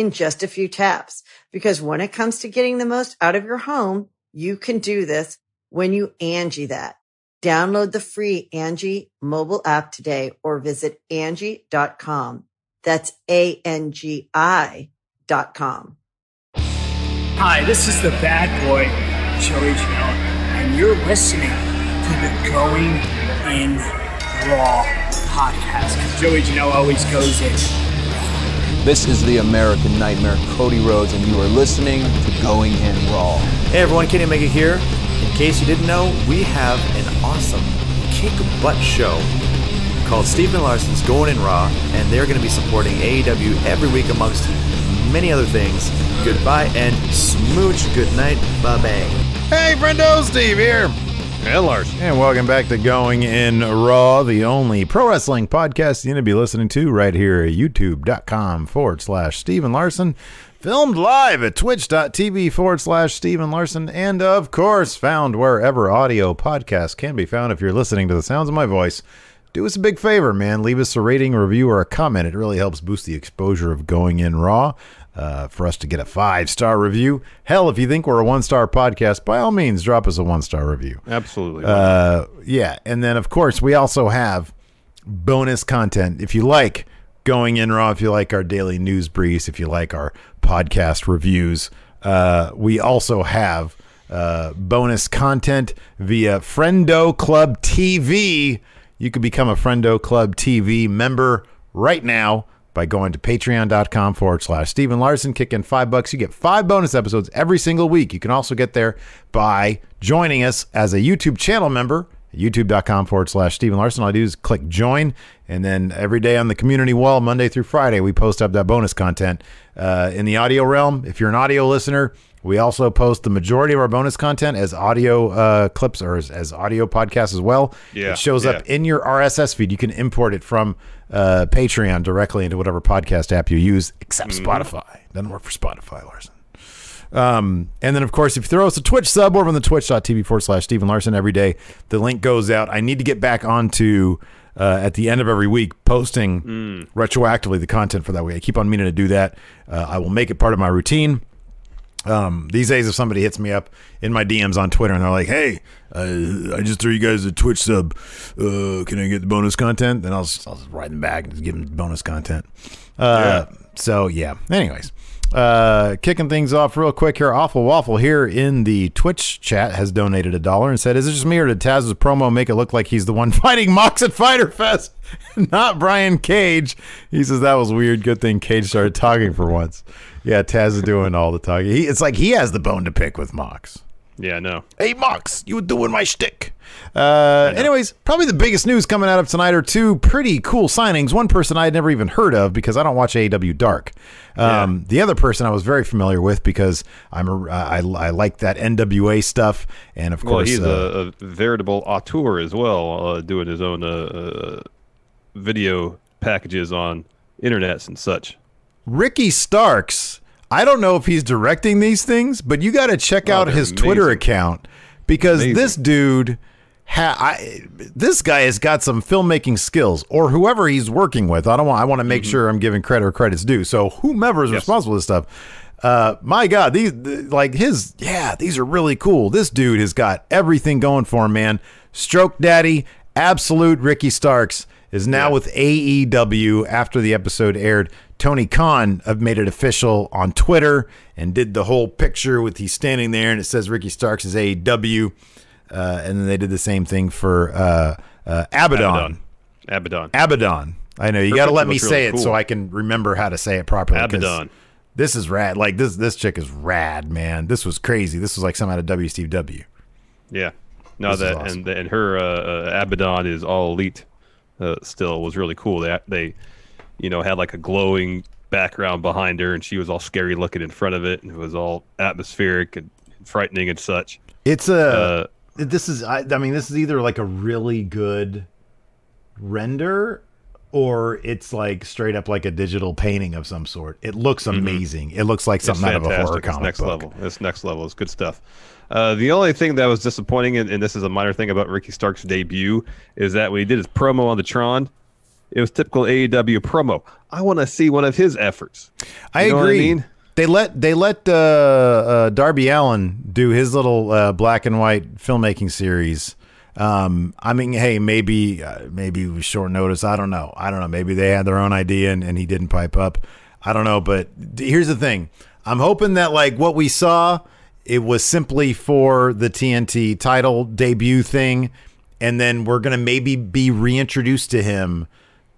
in just a few taps. Because when it comes to getting the most out of your home, you can do this when you Angie that. Download the free Angie mobile app today or visit Angie.com. That's A-N-G-I dot com. Hi, this is the bad boy, Joey Janela, and you're listening to the Going in Raw podcast. Joey Janela always goes in. This is the American Nightmare, Cody Rhodes, and you are listening to Going In Raw. Hey everyone, Kenny Omega here. In case you didn't know, we have an awesome kick butt show called Stephen Larson's Going In Raw, and they're going to be supporting AEW every week amongst many other things. Goodbye and smooch. Good night. Bye bye. Hey, friendo, Steve here. And Lars. And welcome back to Going in Raw, the only pro wrestling podcast you're going to be listening to right here at youtube.com forward slash Stephen Larson. Filmed live at twitch.tv forward slash Stephen Larson. And of course, found wherever audio podcasts can be found. If you're listening to the sounds of my voice, do us a big favor, man. Leave us a rating, review, or a comment. It really helps boost the exposure of Going in Raw uh, for us to get a five star review. Hell, if you think we're a one star podcast, by all means, drop us a one star review. Absolutely. Uh, yeah. And then, of course, we also have bonus content. If you like going in raw, if you like our daily news briefs, if you like our podcast reviews, uh, we also have uh, bonus content via Friendo Club TV. You can become a Friendo Club TV member right now by going to patreon.com forward slash Stephen Larson. Kick in five bucks. You get five bonus episodes every single week. You can also get there by joining us as a YouTube channel member. YouTube.com forward slash Stephen Larson. All I do is click join, and then every day on the community wall, Monday through Friday, we post up that bonus content. Uh, in the audio realm, if you're an audio listener, we also post the majority of our bonus content as audio uh, clips or as, as, audio podcasts as well. Yeah, it shows yeah. up in your RSS feed. You can import it from uh, Patreon directly into whatever podcast app you use, except Mm-hmm. Spotify. Doesn't work for Spotify, Larson. Um, and then, of course, if you throw us a Twitch sub over on the twitch.tv forward slash Stephen Larson every day, the link goes out. I need to get back onto uh, at the end of every week posting Mm. retroactively the content for that week. I keep on meaning to do that. Uh, I will make it part of my routine. Um, these days, if somebody hits me up in my DMs on Twitter and they're like, "Hey, uh, I just threw you guys a Twitch sub. Uh, can I get the bonus content?" Then I'll just, I'll just write them back and just give them bonus content. Uh, So yeah. Anyways, uh, kicking things off real quick here. Awful Waffle here in the Twitch chat has donated a dollar and said, "Is it just me or did Taz's promo make it look like he's the one fighting Mox at Fighter Fest, not Brian Cage?" He says that was weird. Good thing Cage started talking for once. Yeah, Taz is doing all the talking. He, it's like he has the bone to pick with Mox. Yeah, no. Hey, Mox, you were doing my shtick. Uh, anyways, probably the biggest news coming out of tonight are two pretty cool signings. One person I had never even heard of because I don't watch AEW Dark. Um, The other person I was very familiar with because I'm a, I, I like that NWA stuff, and of Well, course, he's uh, a, a veritable auteur as well, uh, doing his own uh, uh, video packages on internets and such. Ricky Starks. I don't know if he's directing these things, but you got to check Oh, out his Twitter account because Amazing. this dude, ha- I, this guy has got some filmmaking skills, or whoever he's working with. I don't want. I want to make sure I'm giving credit where credit's due. So whomever is Mm-hmm. Yes. responsible for this stuff. Uh, my God, these th- like his yeah, these are really cool. This dude has got everything going for him, man. Stroke Daddy, absolute Ricky Starks is now Yeah. with AEW after the episode aired. Tony Khan have made it official on Twitter and did the whole picture with he's standing there and it says Ricky Starks is AEW. Uh, and then they did the same thing for uh, uh, Abaddon. Abaddon. Abaddon. I know you got to let me say really it so. I can remember how to say it properly. Abaddon. This is rad. Like this, this chick is rad, man. This was crazy. This was like some out of W. Steve W. Yeah. No, This that awesome. and and her uh, uh, Abaddon is all elite. Uh, still was really cool. They they, you know, had like a glowing background behind her, and she was all scary looking in front of it, and it was all atmospheric and frightening and such. It's a. Uh, this is. I, I mean, this is either like a really good render, or it's like straight up like a digital painting of some sort. It looks amazing. It looks like Mm-hmm. Something out of a horror fantastic. It's comic next book. level. It's next level. It's good stuff. Uh, the only thing that was disappointing, and, and this is a minor thing about Ricky Stark's debut, is that when he did his promo on the Tron, it was typical AEW promo. I want to see one of his efforts. I You I agree. mean? They let they let uh, uh, Darby Allin do his little uh, black and white filmmaking series. Um, I mean, hey, maybe uh, maybe it was short notice. I don't know. I don't know. Maybe they had their own idea and, and he didn't pipe up. I don't know. But here's the thing. I'm hoping that like what we saw, it was simply for the TNT title debut thing, and then we're gonna maybe be reintroduced to him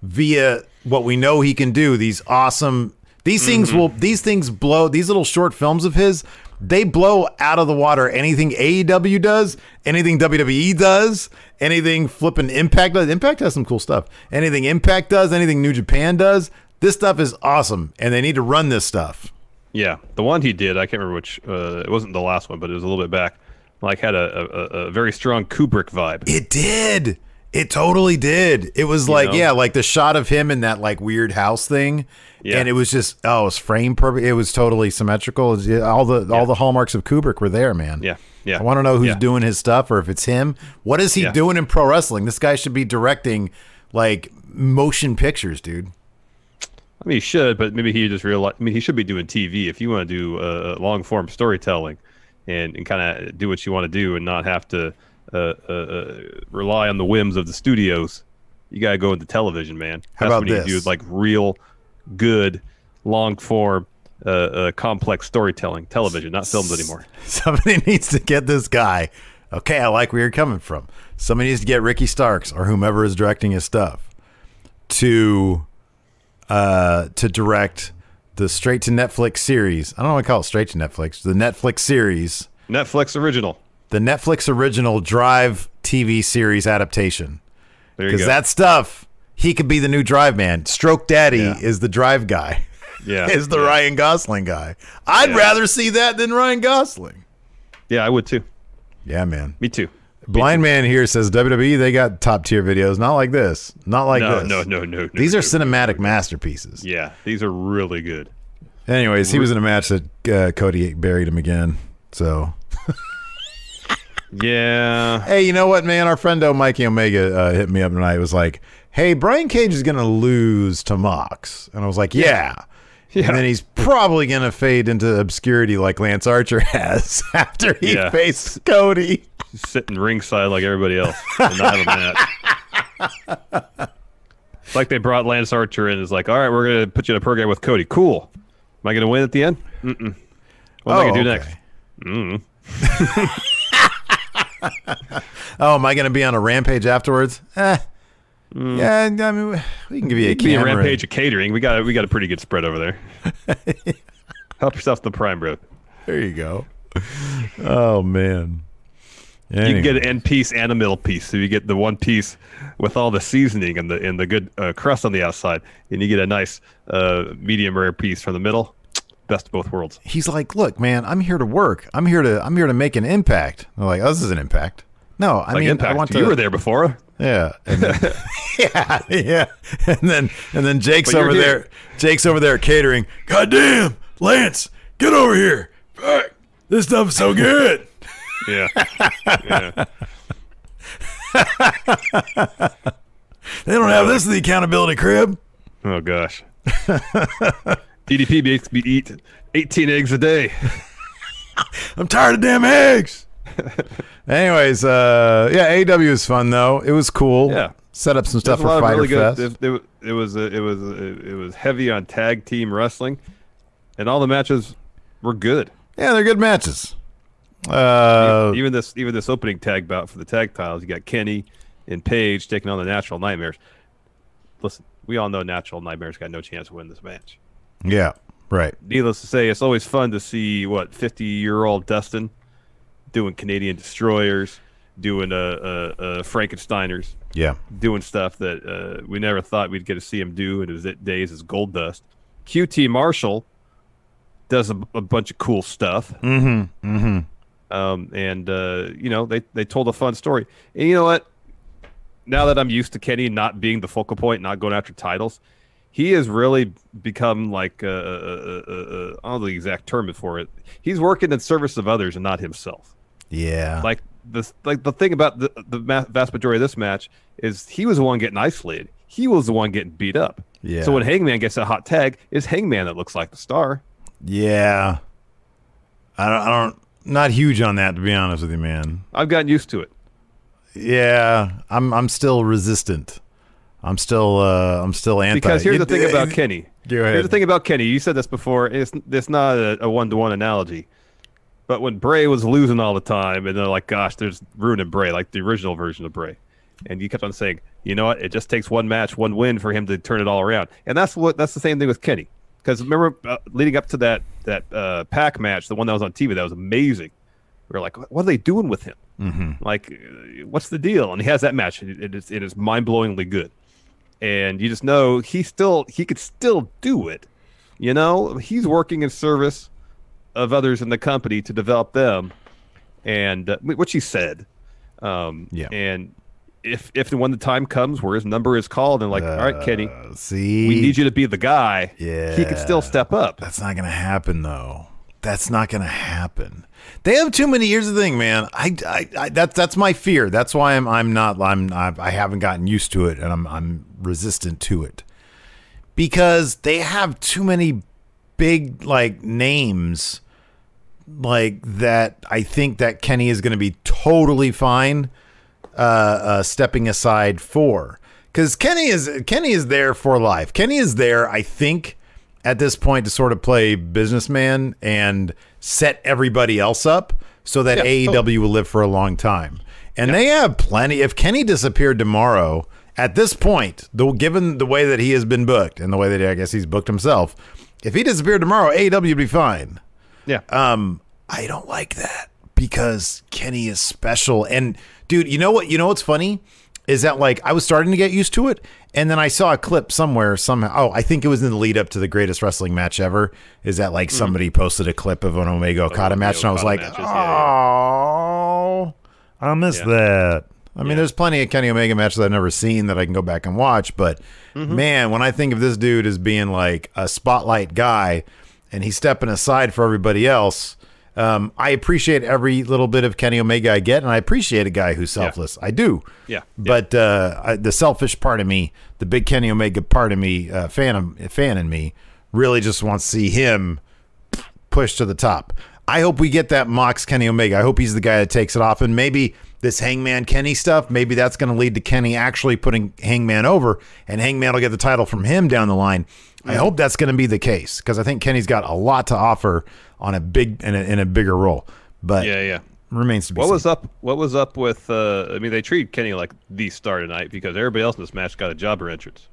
via what we know he can do these awesome these things will these things blow these little short films of his they blow out of the water anything AEW does anything WWE does anything flipping Impact does Impact has some cool stuff anything Impact does anything New Japan does this stuff is awesome and they need to run this stuff Yeah, the one he did, I can't remember which. Uh, it wasn't the last one, but it was a little bit back. Like had a, a, a very strong Kubrick vibe. it did it totally did it was like know? yeah like the shot of him in that like weird house thing Yeah. and it was just oh it was frame perfect it was totally symmetrical was- all the all the hallmarks of Kubrick were there man Yeah, yeah. I want to know who's Yeah. doing his stuff or if it's him. What is he Yeah. doing in pro wrestling? This guy should be directing like motion pictures, dude. I mean, he should, but maybe he just realized. I mean, he should be doing TV if you want to do uh, long form storytelling, and, and kind of do what you want to do, and not have to uh, uh, uh, rely on the whims of the studios. You gotta go into television, man. How That's about when you this? do like real, good, long form, uh, uh, complex storytelling television, not films anymore. Somebody needs to get this guy. Okay, I like where you're coming from. Somebody needs to get Ricky Starks or whomever is directing his stuff to uh to direct the straight to Netflix series. I don't want to call it straight to Netflix. The Netflix series, Netflix original. the Netflix original Drive TV series adaptation. Because go. that stuff, he could be the new Drive man. Stroke Daddy Yeah. is the Drive guy. yeah, is the yeah. Ryan Gosling guy. I'd Yeah. rather see that than Ryan Gosling. Yeah, I would too. Yeah, man. Me too. Blind man here says WWE they got top tier videos, not like this, not like No, this. no, no, no, no. These are no, no, cinematic no. masterpieces. Yeah, these are really good. Anyways, he was in a match that uh, Cody buried him again. So Yeah. hey, you know what, man? Our friend O Mikey Omega uh, hit me up tonight. It was like, hey, Brian Cage is gonna lose to Mox, and I was like, yeah. Yeah. And then he's probably gonna fade into obscurity like Lance Archer has after he Yeah. faced Cody. sitting ringside like everybody else and not have a match. It's like they brought Lance Archer in. It's like, all right, we're gonna put you in a program with Cody. Cool. Am I gonna win at the end? Mm-mm. What am I gonna do okay. next? Mm. Oh, am I going to be on a rampage afterwards? Eh. Yeah, I mean, we can give you a Be a rampage of catering. We got we got a pretty good spread over there. Help yourself to the prime rib. There you go. Oh man. You can get an end piece and a middle piece. So you get the one piece with all the seasoning and the and the good uh, crust on the outside, and you get a nice uh, medium rare piece from the middle. Best of both worlds. He's like, "Look, man, I'm here to work. I'm here to I'm here to make an impact." I'm like, "Oh, this is an impact." No, I Like mean, impact. I want to. You were there before. Yeah. Then, yeah, yeah. And then and then Jake's over here. there. Jake's over there catering. God damn, Lance, get over here. Fuck, This stuff's so good. Yeah. yeah. They don't have this in the accountability crib. Oh gosh. DDP makes me eat 18 eggs a day. I'm tired of damn eggs. Anyways, uh, yeah, AW was fun though. It was cool. Yeah. Set up some stuff for Fighter really good. Fest. It, it, it was a, it was a, it was heavy on tag team wrestling, and all the matches were good. Yeah, they're good matches. Uh, even this even this opening tag bout for the tag titles, you got Kenny and Page taking on the Natural Nightmares. Listen, we all know Natural Nightmares got no chance to win this match. yeah, right. Needless to say, it's always fun to see what fifty year old Dustin doing Canadian destroyers, doing uh, uh, uh Frankensteiners, Yeah, doing stuff that uh, we never thought we'd get to see him do in his days as Goldust. QT Marshall does a, a bunch of cool stuff. Mm-hmm. Mm-hmm. Um, and uh, you know they they told a fun story. And you know what? Now that I'm used to Kenny not being the focal point, not going after titles, he has really become like uh, uh, uh, I don't know the exact term for it. He's working in service of others and not himself. Yeah. Like the like the thing about the the vast majority of this match is he was the one getting isolated. He was the one getting beat up. Yeah. So when Hangman gets a hot tag, it's Hangman that looks like the star. yeah. I don't. I don't. Not huge on that, to be honest with you, man. I've gotten used to it. Yeah, I'm. I'm still resistant. I'm still. Uh, I'm still anti. Because here's the thing about Kenny. Go ahead. Here's the thing about Kenny. You said this before. It's it's not a, a one-to-one analogy. But when Bray was losing all the time, and they're like, "Gosh, there's ruining Bray," like the original version of Bray, and you kept on saying, "You know what? It just takes one match, one win for him to turn it all around." And that's what that's the same thing with Kenny. Because remember, uh, leading up to that that uh, pack match, the one that was on TV, that was amazing. We were like, "What are they doing with him? Mm-hmm. Like, uh, what's the deal?" And he has that match. and It, it is it is mind blowingly good and you just know he still he could still do it. You know, he's working in service of others in the company to develop them, and uh, which he said. Um, Yeah. And if if and when the time comes where his number is called and like, all right, Kenny, Uh, see, we need you to be the guy. Yeah, He could still step up. That's not going to happen, though. That's not going to happen. They have too many years of thing, man. I, I, I that's that's my fear. That's why I'm I'm not I'm I've, I haven't gotten used to it, and I'm I'm resistant to it because they have too many big like names like that. I think that Kenny is going to be totally fine uh, uh, stepping aside for because Kenny is Kenny is there for life. Kenny is there, I think, at this point to sort of play businessman and set everybody else up so that Yeah, AEW will live for a long time. And they have plenty. If Kenny disappeared tomorrow, at this point, though, given the way that he has been booked and the way that I guess he's booked himself, if he disappeared tomorrow, AEW would be fine. Yeah. Um, I don't like that because Kenny is special. And dude, you know what? You know what's funny is that like I was starting to get used to it, and then I saw a clip somewhere somehow. Oh, I think it was in the lead up to the greatest wrestling match ever. Is that like somebody posted a clip of an Omega Okada Omega match, and I was like, matches, yeah, oh, I missed that. I mean, there's plenty of Kenny Omega matches I've never seen that I can go back and watch, but Mm-hmm. man, when I think of this dude as being like a spotlight guy and he's stepping aside for everybody else, um, I appreciate every little bit of Kenny Omega I get, and I appreciate a guy who's selfless. I do. Yeah. Yeah. But uh, I, the selfish part of me, the big Kenny Omega part of me, uh, fan of, fan in me, really just wants to see him push to the top. I hope we get that Mox Kenny Omega. I hope he's the guy that takes it off. And maybe this Hangman Kenny stuff, maybe that's going to lead to Kenny actually putting Hangman over, and Hangman will get the title from him down the line. I hope that's going to be the case because I think Kenny's got a lot to offer on a big in a, in a bigger role. But yeah, yeah. remains to be What seen. was up? What was up with? Uh, I mean, they treat Kenny like the star tonight because everybody else in this match got a jobber entrance.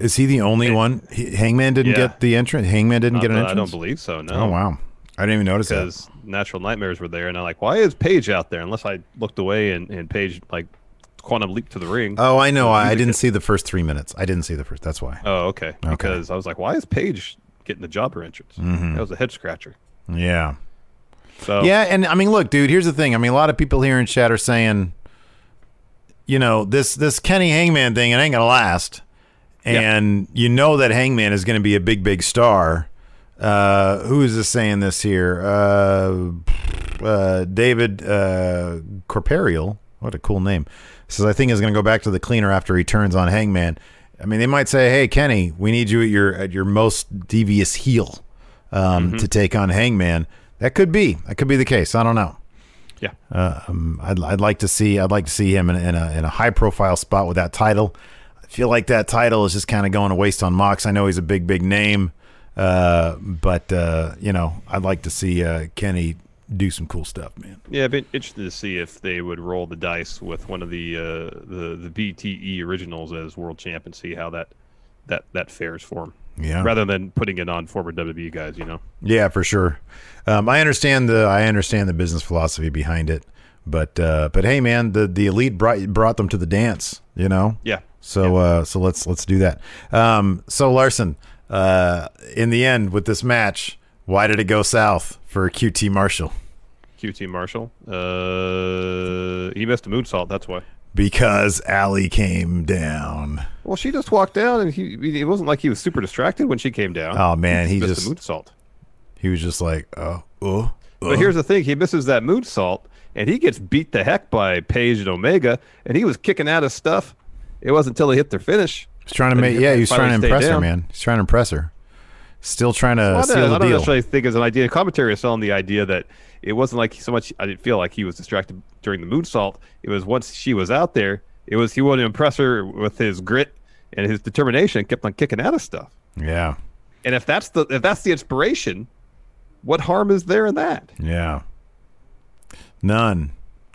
Is he the only one? He- Hangman didn't Yeah. get the entrance. Hangman didn't Not get an entrance. I don't believe so. No. Oh wow, I didn't even notice that. Natural Nightmares were there, and I'm like, why is Page out there? Unless I looked away and, and Page like quantum leap to the ring. Oh, I know. I, I didn't see the first three minutes. I didn't see the first. That's why. Oh, okay. okay. Because I was like, why is Page getting the jobber entrance? Mm-hmm. That was a head scratcher. Yeah. So Yeah, and I mean, look, dude. Here's the thing. I mean, a lot of people here in chat are saying, you know, this this Kenny Hangman thing, it ain't gonna last, and you know that Hangman is going to be a big, big star. Uh, who is this saying this here? Uh, uh, David uh, Corperial. What a cool name. Says I think is going to go back to the cleaner after he turns on Hangman. I mean, they might say, "Hey, Kenny, we need you at your at your most devious heel um, to take on Hangman." That could be. That could be the case. I don't know. Yeah. Um, I'd, I'd like to see I'd like to see him in, in a in a high profile spot with that title. I feel like that title is just kind of going to waste on Mox. I know he's a big big name, uh, but uh, you know I'd like to see uh, Kenny do some cool stuff, man. Yeah, I'd be interested to see if they would roll the dice with one of the uh, the the BTE originals as world champ and see how that that that fares for him. Yeah. Rather than putting it on former WWE guys, you know. Yeah, for sure. Um, I understand the I understand the business philosophy behind it, but uh, but hey, man, the the elite brought brought them to the dance, you know. Yeah. So uh, so let's let's do that. Um, so Larson, uh, in the end with this match, why did it go south for QT Marshall? QT Marshall. Uh, he missed a moonsault. That's why. Because Allie came down. Well, she just walked down, and he. It wasn't like he was super distracted when she came down. Oh man, he missed just a moonsault. he was just like, oh, oh. But here's the thing: he misses that moonsault, and he gets beat the heck by Page and Omega, and he was kicking out of stuff. It wasn't until he hit their finish. He's trying to But make he yeah, he was trying to impress her, man. He's trying to impress her. Still trying to Well, I seal don't, I the don't deal. necessarily think it's an idea. Commentary is selling the idea that it wasn't like so much. I didn't feel like he was distracted during the moonsault. It was once she was out there. It was he wanted to impress her with his grit and his determination. Kept on kicking out of stuff. Yeah. And if that's the if that's the inspiration, what harm is there in that? Yeah. None,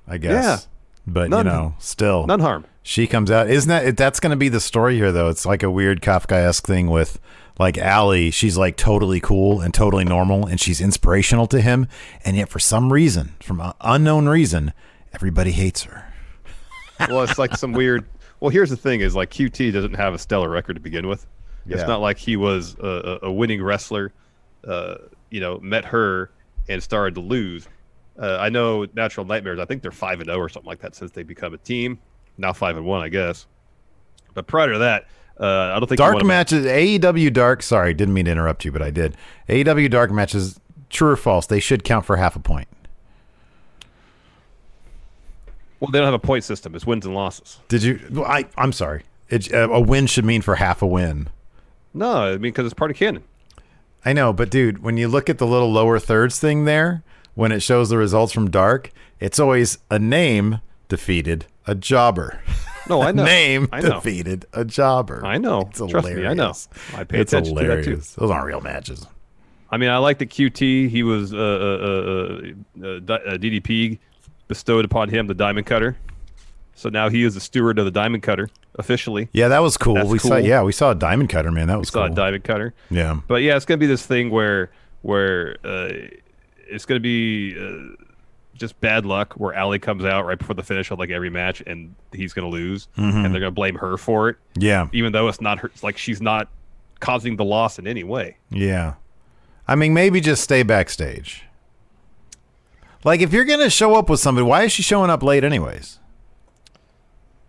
I guess. Yeah. But None. you know, still None harm. She comes out. Isn't that that's going to be the story here though? It's like a weird Kafkaesque thing with like Allie. She's like totally cool and totally normal, and she's inspirational to him, and yet for some reason, from an unknown reason, everybody hates her. well, it's like some weird. Well, here's the thing: is like QT doesn't have a stellar record to begin with. Yeah. It's not like he was a, a a winning wrestler. Uh, you know, met her and started to lose. Uh, I know Natural Nightmares. I think they're five and zero or something like that since they become a team. Now five and one, I guess. But prior to that, uh, I don't think Dark matches, AEW Dark. Sorry, didn't mean to interrupt you, but I did. AEW Dark matches, true or false? They should count for half a point. Well, they don't have a point system. It's wins and losses. Did you? well, I I'm sorry. It, uh, a win should mean for half a win. No, I mean because it's part of canon. I know, but dude, when you look at the little lower thirds thing there, when it shows the results from Dark, it's always a name defeated a jobber. No, I know. name I know. defeated a jobber. I know. It's Trust me, I know. I pay it's attention to that, too. Those aren't real matches. I mean, I like the QT. He was uh, uh, uh, uh, uh, DDP bestowed upon him the diamond cutter. So now he is the steward of the diamond cutter officially. Yeah, that was cool. That's we saw. Yeah, we saw a diamond cutter, man. That was Saw cool. a diamond cutter. yeah. But yeah, it's gonna be this thing where where uh, it's gonna be uh, just bad luck where Allie comes out right before the finish of like every match and he's gonna lose Mm-hmm. and they're gonna blame her for it, Yeah. even though it's not her. It's like she's not causing the loss in any way. Yeah. I mean, maybe just stay backstage. Like, if you're gonna show up with somebody, why is she showing up late, anyways?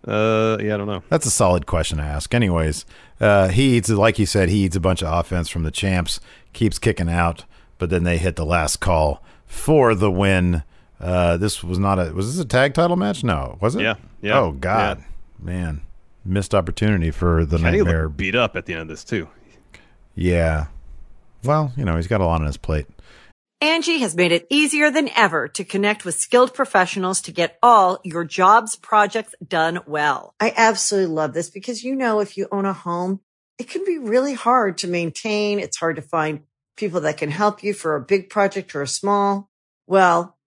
Uh, yeah, I don't know. That's a solid question to ask. Anyways, uh, he eats, like you said, he eats a bunch of offense from the champs, keeps kicking out, but then they hit the last call for the win. Uh, this was not a, was this a tag title match? No, was it? Yeah, yeah, Oh, God. Man. Missed opportunity for the Kenny Nightmare. beat up at the end of this too. Yeah. Well, you know, he's got a lot on his plate. Angie has made it easier than ever to connect with skilled professionals to get all your jobs projects done well. I absolutely love this because, you know, if you own a home, it can be really hard to maintain. It's hard to find people that can help you for a big project or a small. Well,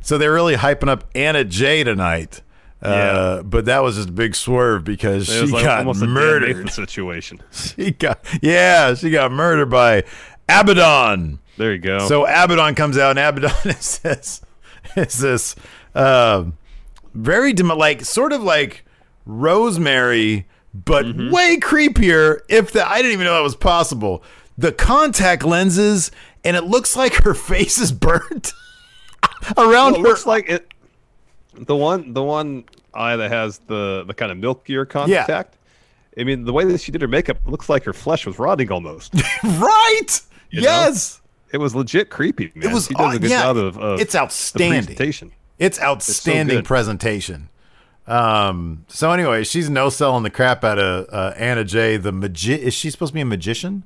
So they're really hyping up Anna Jay tonight. Uh, but that was just a big swerve because she like got murdered. Situation. She got yeah, she got murdered by Abaddon. There you go. So Abaddon comes out, and Abaddon is this, is this uh, very dem- like sort of like Rosemary, but Mm-hmm. way creepier. If the I didn't even know that was possible. The contact lenses, and it looks like her face is burnt around Well, her. looks like it. The one, the one eye that has the the kind of milkier contact. Yeah. I mean, the way that she did her makeup looks like her flesh was rotting almost. right? know? yes, it was legit creepy. Man. it was. She does a good yeah, job of, of it's outstanding. presentation. It's outstanding good. presentation. Um. So anyway, she's no selling the crap out of uh, Anna Jay. The magi- Is she supposed to be a magician?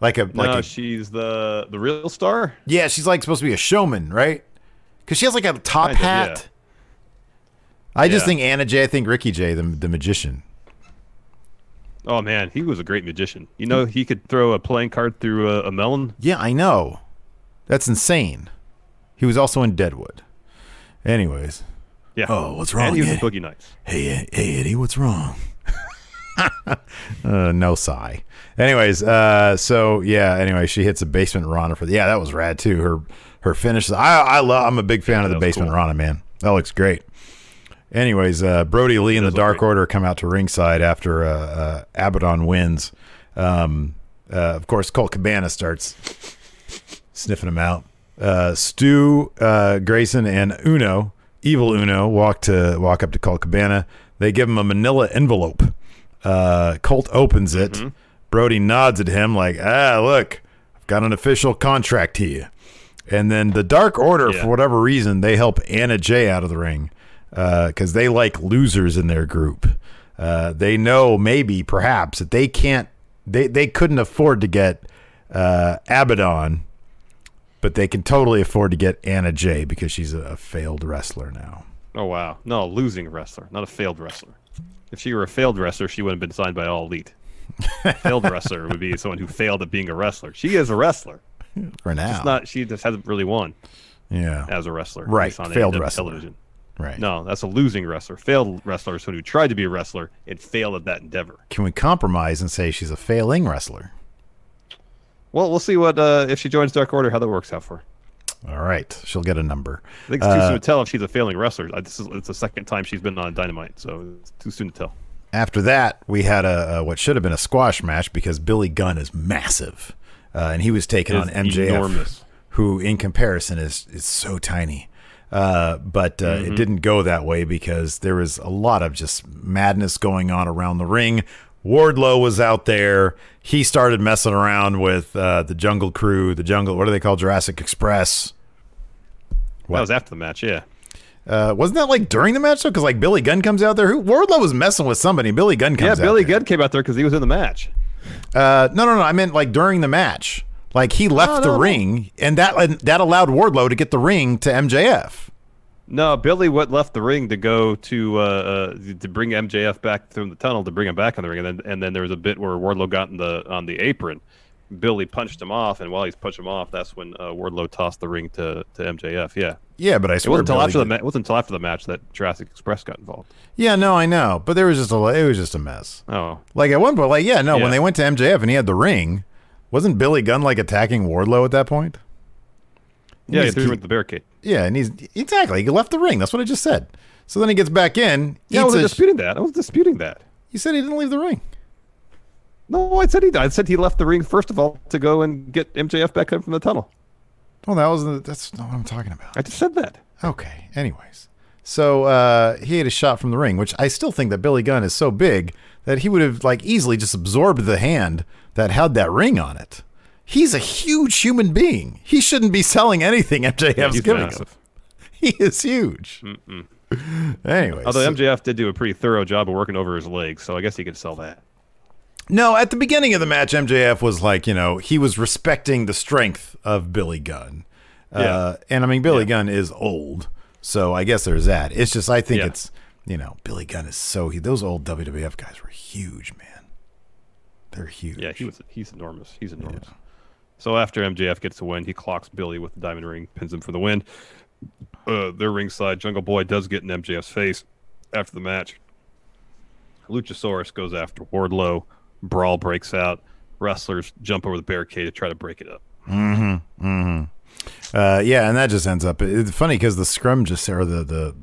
Like a like no, a she's the the real star. yeah. She's like supposed to be a showman, right? Because she has like a top Kind of, hat. yeah. I just Yeah. think Anna Jay. I think Ricky Jay. The the magician. Oh man, he was a great magician. You know, he could throw a playing card through a, a melon. Yeah, I know. That's insane. He was also in Deadwood. Anyways. Yeah. Oh, what's wrong, And he was in Boogie Nights. Hey, hey, Eddie, what's wrong? uh, no sigh. Anyways, uh, so yeah. Anyway, she hits a basement Rana for the yeah. That was rad too. Her her finishes. I I love. I'm a big fan of the basement cool. Rana man. That looks great. Anyways, uh, Brodie Lee and the Dark great. Order come out to ringside after uh, uh, Abaddon wins. Um, uh, of course, Colt Cabana starts sniffing him out. Uh, Stu, uh, Grayson, and Uno, evil Uno, walk to walk up to Colt Cabana. They give him a Manila envelope. Uh, Colt opens it. Mm-hmm. Brodie nods at him like, "Ah, look, I've got an official contract here." And then the Dark Order, Yeah. for whatever reason, they help Anna Jay out of the ring because they like losers in their group. Uh, they know maybe, perhaps, that they can't, they they couldn't afford to get uh, Abaddon, but they can totally afford to get Anna Jay because she's a, a failed wrestler now. Oh wow, no, a losing wrestler, not a failed wrestler. If she were a failed wrestler, she wouldn't have been signed by All Elite. failed wrestler would be someone who failed at being a wrestler. She is a wrestler. For now, not. She just hasn't really won yeah, as a wrestler. Right, on failed wrestler. television. right. No, that's a losing wrestler. Failed wrestler is someone who tried to be a wrestler and failed at that endeavor. Can we compromise and say she's a failing wrestler? Well, we'll see what uh, if she joins Dark Order, how that works out for her. All right, she'll get a number. I think it's too Uh, soon to tell if she's a failing wrestler. Uh, This is it's the second time she's been on Dynamite, so it's too soon to tell. After that, we had a, a what should have been a squash match because Billy Gunn is massive, uh, and he was taking on MJF, enormous. who in comparison is is so tiny. Uh, but uh, Mm-hmm. it didn't go that way because there was a lot of just madness going on around the ring. Wardlow was out there. He started messing around with uh, the Jungle Crew, the Jungle. What do they call Jurassic Express? That was after the match, yeah. Uh, wasn't that like during the match though? Because like Billy Gunn comes out there. Who Wardlow was messing with somebody. Billy Gunn comes. out Yeah, Billy. Gunn came out there because he was in the match. Uh, no, no, no. I meant like during the match. Like he left No, the no, no. ring, and that and that allowed Wardlow to get the ring to MJF. No, Billy what left the ring to go to uh, uh, to bring MJF back through the tunnel to bring him back on the ring, and then and then there was a bit where Wardlow got in the on the apron. Billy punched him off, and while he's punched him off, that's when uh, Wardlow tossed the ring to, to MJF. Yeah, Yeah, but I it swear wasn't until after the Gunn- ma- it wasn't until after the match that Jurassic Express got involved. Yeah, no, I know, but there was just a it was just a mess. Oh, Like at one point, like yeah, no, Yeah. when they went to MJF and he had the ring, wasn't Billy Gunn like attacking Wardlow at that point? yeah, he threw him he- into the barricade. Yeah, and he's exactly he left the ring. That's what I just said. So then he gets back in. Yeah, I wasn't a- disputing that. I was disputing that. you said he didn't leave the ring. No, I said he. died. I said he left the ring first of all to go and get MJF back up from the tunnel. Well, that was the, that's not what I'm talking about. I just said that. Okay. Anyways, so uh, he had a shot from the ring, which I still think that Billy Gunn is so big that he would have like easily just absorbed the hand that had that ring on it. He's a huge human being. He shouldn't be selling anything MJF's He's giving him. massive. He is huge. Anyways, Although MJF did do a pretty thorough job of working over his legs, so I guess he could sell that. No, at the beginning of the match, MJF was like, you know, he was respecting the strength of Billy Gunn. Uh, Yeah. and I mean, Billy Yeah. Gunn is old. So I guess there's that. It's just, I think Yeah. it's, you know, Billy Gunn is so, he, those old WWF guys were huge, man. They're huge. Yeah, he was. He's enormous. He's enormous. So after MJF gets the win, he clocks Billy with the diamond ring, pins him for the win. Uh, they're ringside. Jungle Boy does get in MJF's face. after the match, Luchasaurus goes after Wardlow. Brawl breaks out. Wrestlers jump over the barricade to try to break it up. Uh, yeah, and that just ends up. It's funny because the scrum just or the the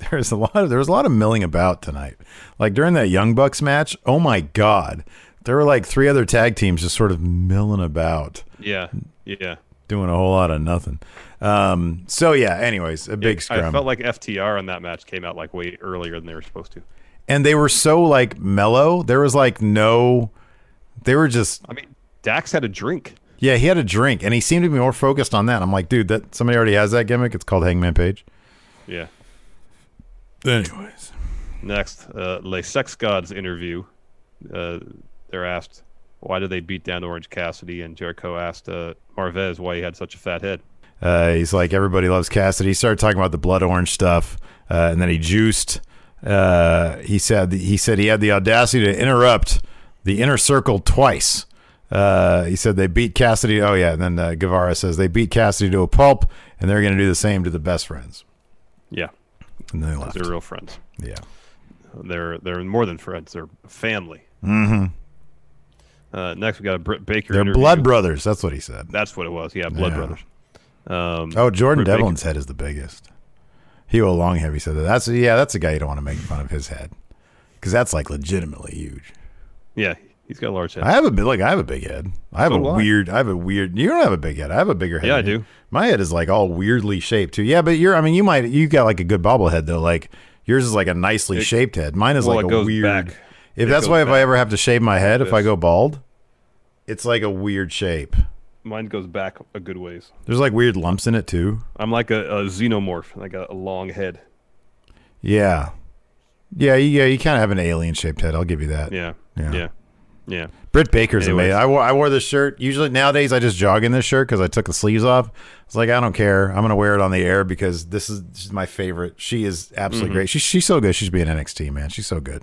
there's a lot of there was a lot of milling about tonight. Like during that Young Bucks match, oh my god, there were like three other tag teams just sort of milling about, Yeah, yeah. doing a whole lot of nothing. Um, so yeah, anyways, a big scrum, I felt like FTR on that match came out like way earlier than they were supposed to. And they were so like mellow. There was like no, they were just I mean, Dax had a drink. yeah. He had a drink, and he seemed to be more focused on that. I'm like, dude, that somebody already has that gimmick. It's called Hangman Page. Yeah. Anyways, Next, uh, Le Sex Gods interview. Uh, they're asked why did they beat down Orange Cassidy, and Jericho asked uh, Marvez why he had such a fat head. Uh, he's like everybody loves Cassidy. He started talking about the blood orange stuff, uh, and then he juiced. Uh, he said he said he had the audacity to interrupt the inner circle twice. Uh, he said they beat Cassidy. Oh yeah, and then uh, Guevara says they beat Cassidy to a pulp, and they're going to do the same to the best friends. Yeah, And they left. they're real friends. Yeah. They're they're more than friends. They're family. Mm-hmm. Uh, next, we got a Britt Baker. They're interview. blood brothers. That's what he said. That's what it was. Yeah, blood Yeah. brothers. Um, Oh, Jordan Britt Baker- Devlin's head is the biggest. Hugh Longheavy said that. That's yeah. That's a guy you don't want to make fun of his head because that's like legitimately huge. Yeah, he's got a large head. I have a big, like I have a big head. I have So a I. weird. I have a weird. You don't have a big head. I have a bigger head. Yeah, I do. My head is like all weirdly shaped too. Yeah, but you're. I mean, you might. You got like a good bobblehead though. Like yours is like a nicely It- shaped head. Mine is well, like a weird. back. If It that's why, if I ever have to shave my head, if I go bald, it's like a weird shape. Mine goes back a good ways. There's like weird lumps in it too. I'm like a, a xenomorph, like a, a long head. Yeah, yeah, you- yeah. You kind of have an alien shaped head. I'll give you that. Yeah, Yeah. yeah, yeah. Britt Baker's Anyways. amazing. I wore I wore this shirt. Usually nowadays I just jog in this shirt because I took the sleeves off. It's like I don't care. I'm gonna wear it on the air because this is, this is my favorite. She is absolutely Mm-hmm. great. She's she's so good. She should be in NXT, man. She's so good.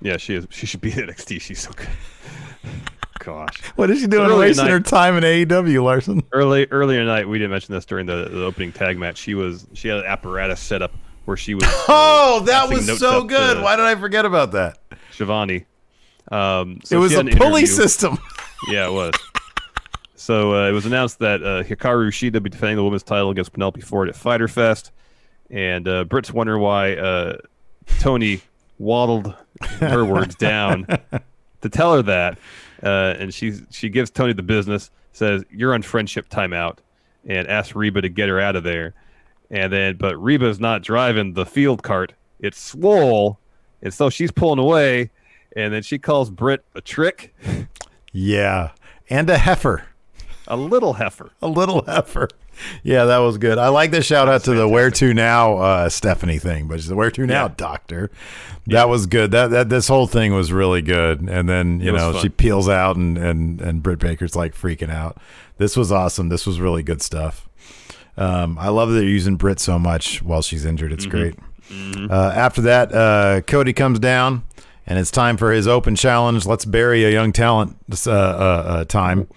Yeah, she is. She should be at NXT. She's so good. Gosh. What is she doing Early wasting night- her time in AEW, Larson? Early earlier night, we didn't mention this during the, the opening tag match. She was she had an apparatus set up where she was. Oh, that was so good. Why did I forget about that? Shivani. Um, so it was a pulley system. Yeah, it was. So uh, it was announced that uh, Hikaru Shida will be defending the women's title against Penelope Ford at Fighter Fest, and uh, Britt's wondering why uh, Tony waddled her words down to tell her that, uh, and she she gives Tony the business, says you're on friendship timeout, and asks Reba to get her out of there, and then but Reba's not driving the field cart; it's Swole, and so she's pulling away, and then she calls Britt a trick, yeah, and a heifer, a little heifer. a little heifer. Yeah, that was good. I like the shout out to the "Where to now" uh, Stephanie thing, but she's the "Where to now, Yeah. Doctor." That was good. That that this whole thing was really good. And then you know fun. she peels out, and and and Britt Baker's like freaking out. This was awesome. This was really good stuff. Um, I love that they're using Britt so much while she's injured. It's great. Uh, after that, uh, Cody comes down, and it's time for his open challenge. Let's bury a young talent. Uh, uh, uh, time.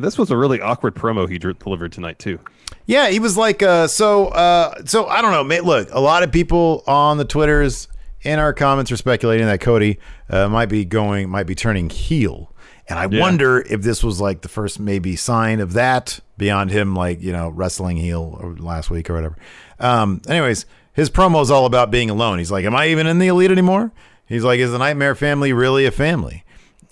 This was a really awkward promo he delivered tonight too. Yeah, he was like, uh, so, uh, so I don't know. Mate, look, a lot of people on the Twitters in our comments are speculating that Cody uh, might be going, might be turning heel, and I Yeah. wonder if this was like the first maybe sign of that beyond him, like you know, wrestling heel last week or whatever. Um, anyways, his promo is all about being alone. He's like, "Am I even in the elite anymore?" He's like, "Is the Nightmare family really a family?"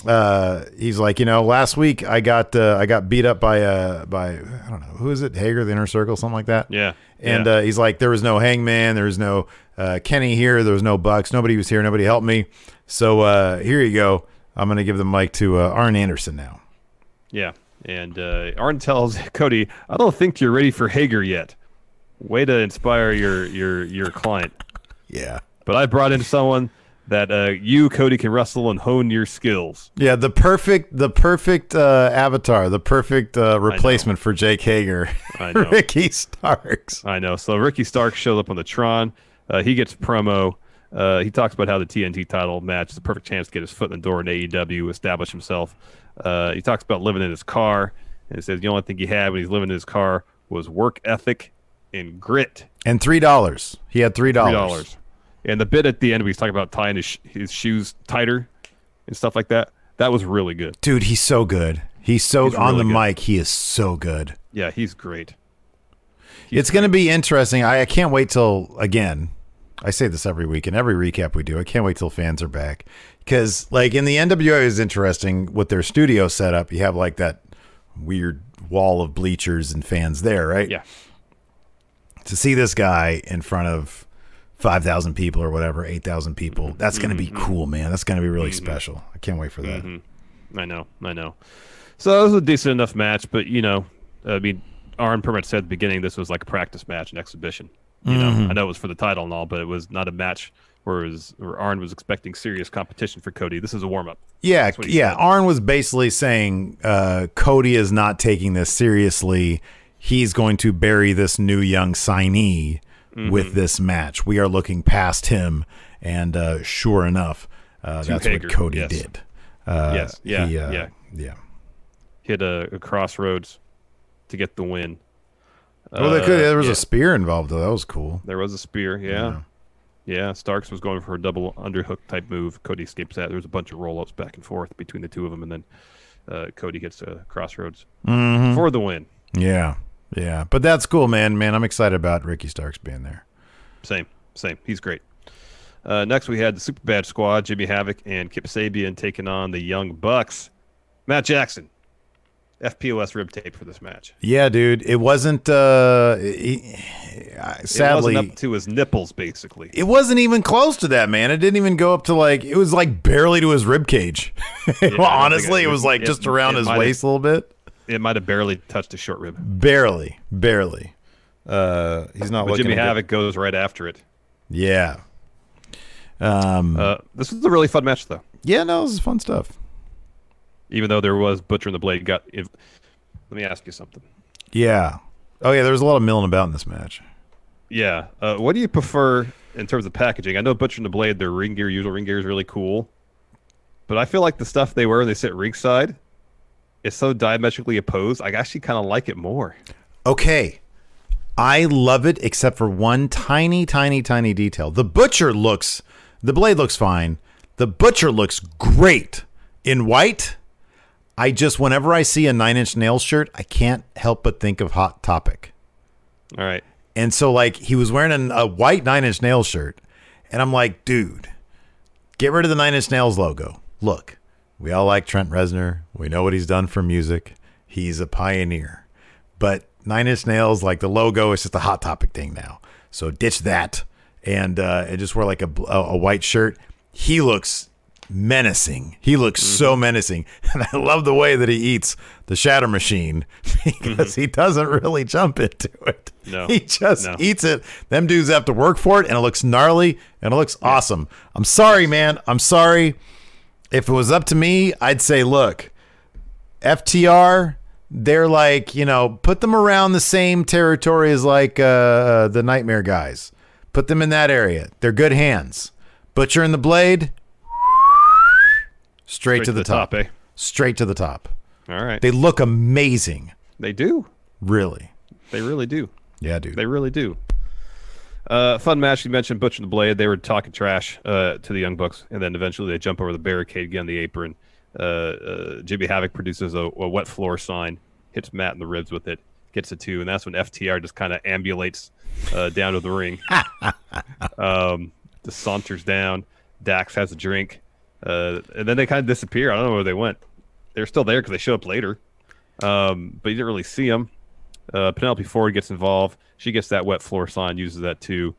Uh, he's like, you know, last week I got uh, I got beat up by uh by I don't know who is it Hager the Inner Circle something like that. Yeah, And yeah. Uh, he's like, there was no Hangman, there was no uh, Kenny here, there was no Bucks, nobody was here, nobody helped me. So uh, here you go. I'm gonna give the mic to uh, Arn Anderson now. Yeah, and uh, Arn tells Cody, "I don't think you're ready for Hager yet." Way to inspire your your your client. Yeah. But I brought in someone that uh, you, Cody, can wrestle and hone your skills. Yeah, the perfect, the perfect uh, avatar, the perfect uh, replacement for Jake Hager, I know. Ricky Starks. I know. So Ricky Starks shows up on the Tron. Uh, he gets promo. Uh, he talks about how the TNT title match is a perfect chance to get his foot in the door in AEW, establish himself. Uh, he talks about living in his car, and he says the only thing he had when he's living in his car was work ethic and grit. And three dollars. He had three Three dollars. And the bit at the end, where he's talking about tying his, sh- his shoes tighter and stuff like that. That was really good. Dude, he's so good. He's so He's on really the good. mic. He is so good. Yeah, he's great. it's going to be interesting. I, I can't wait till again. I say this every week in every recap we do. I can't wait till fans are back because, like, in the NWA is interesting with their studio setup. You have like that weird wall of bleachers and fans there, right? Yeah. To see this guy in front of five thousand people or whatever, eight thousand people, that's going to be mm-hmm, mm-hmm. cool, man. That's going to be really mm-hmm. special. I can't wait for that. I know, I know. So it was a decent enough match, but you know, I mean, Arn pretty much said at the beginning this was like a practice match, an exhibition. You know, I know it was for the title and all, but it was not a match where, was, where Arn was expecting serious competition for Cody. This is a warm up. Yeah, yeah. said. Arn was basically saying uh, Cody is not taking this seriously. He's going to bury this new young signee Mm-hmm. with this match. We are looking past him, and uh, sure enough, uh, that's Hager, what Cody yes. did. Uh, Yes, yeah, he, uh, yeah. yeah. Hit a, a crossroads to get the win. Well, they could, Uh, there was yeah. a spear involved, though. That was cool. There was a spear, yeah. Yeah, Starks was going for a double underhook type move. Cody escapes that. There was a bunch of roll ups back and forth between the two of them, and then uh, Cody hits a crossroads Mm-hmm. for the win. Yeah, yeah. But that's cool, man. Man, I'm excited about Ricky Starks being there. Same, same. He's great. Uh, next, we had the Super Bad Squad, Jimmy Havoc and Kip Sabian taking on the Young Bucks. Matt Jackson, FPOS rib tape for this match. Yeah, dude. It wasn't. Uh, he- sadly, it wasn't up to his nipples, basically. It wasn't even close to that, man. It didn't even go up to like it was like barely to his rib cage. Don't well, honestly, it it- was like it- just around his waist a little bit. It might have barely touched his short rib. Barely, barely. Uh, he's not But looking. Jimmy Havoc goes right after it. Yeah. Um. Uh, this was a really fun match, though. yeah. No, this is fun stuff. Even though there was Butcher and the Blade got. If, let me ask you something. Yeah. Oh yeah. There was a lot of milling about in this match. Yeah. Uh, what do you prefer in terms of packaging? I know Butcher and the Blade, their ring gear, usual ring gear is really cool. But I feel like the stuff they wear when they sit ringside is so diametrically opposed. I actually kind of like it more. Okay. I love it except for one tiny, tiny, tiny detail. The butcher looks, the blade looks fine. The butcher looks great in white. I just, whenever I see a nine inch nail shirt, I can't help but think of Hot Topic. All right. And so, like, he was wearing an, a white nine inch nail shirt. And I'm like, dude, get rid of the nine inch nails logo. Look, we all like Trent Reznor. We know what he's done for music. He's a pioneer. But Nine Inch Nails, like the logo, is just a hot topic thing now. So ditch that and uh, and just wear like a, a, a white shirt. He looks menacing. He looks so menacing, and I love the way that he eats the Shatter Machine because he doesn't really jump into it. No. he just No. eats it. Them dudes have to work for it, and it looks gnarly and it looks awesome. I'm sorry, man. I'm sorry. If it was up to me, I'd say, look, FTR, they're like, you know, put them around the same territory as like uh, the Nightmare guys. Put them in that area. They're good hands. Butcher and the Blade, straight, to, the, top. eh? Straight to the top. All right. They look amazing. They do. Really. They really do. Yeah, dude. They really do. Uh, fun match. You mentioned Butcher and the Blade. They were talking trash uh, to the Young Bucks, and then eventually they jump over the barricade, get on the apron. Uh, uh, Jimmy Havoc produces a, a wet floor sign, hits Matt in the ribs with it, gets a two, and that's when FTR just kind of ambulates uh, down to the ring. um, just saunters down. Dax has a drink, uh, and then they kind of disappear. I don't know where they went. They're still there because they show up later, um, but you didn't really see them. Uh, Penelope Ford gets involved. She gets that wet floor sign, uses that too.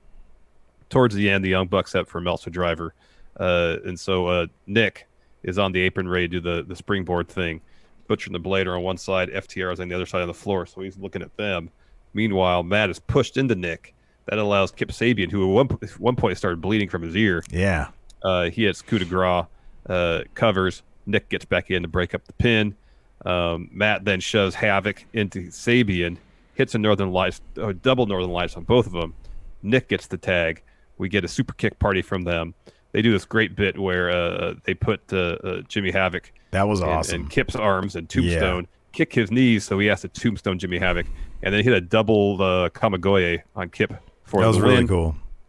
Towards the end, the Young Bucks set for Meltzer driver. Uh, and so uh, Nick is on the apron ready to do the, the springboard thing. Butcher and the Blade are on one side, FTR is on the other side of the floor, so he's looking at them. Meanwhile, Matt is pushed into Nick. That allows Kip Sabian, who at one, one point started bleeding from his ear, yeah. uh, he hits coup de grace, uh, covers. Nick gets back in to break up the pin. Um, Matt then shoves Havoc into Sabian, hits a Northern Lights, uh, double Northern Lights on both of them. Nick gets the tag. We get a super kick party from them. They do this great bit where uh, they put uh, uh, Jimmy Havoc That was in, awesome. And Kip's arms and tombstone, kick his knees so he has to tombstone Jimmy Havoc, and then hit a double uh, Kamigoye on Kip for that was really win. cool.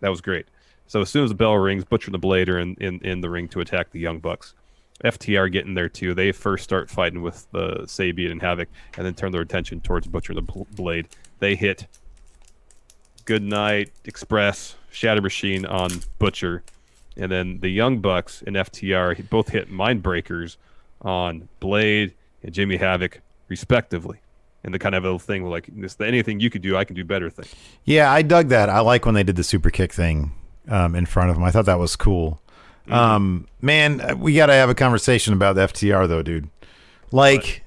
That was great. So as soon as the bell rings, Butcher and the Blade are in, in, in the ring to attack the Young Bucks. FTR getting there too. They first start fighting with the Sabian and Havoc, and then turn their attention towards Butcher and the Blade. They hit Goodnight Express Shatter Machine on Butcher, and then the Young Bucks and FTR both hit Mind Breakers on Blade and Jimmy Havoc, respectively. And the kind of little thing like this, anything you could do, I can do better thing. Yeah, I dug that. I like when they did the super kick thing um, in front of him. I thought that was cool. Mm-hmm. Um, man, we got to have a conversation about the FTR though, dude. Like,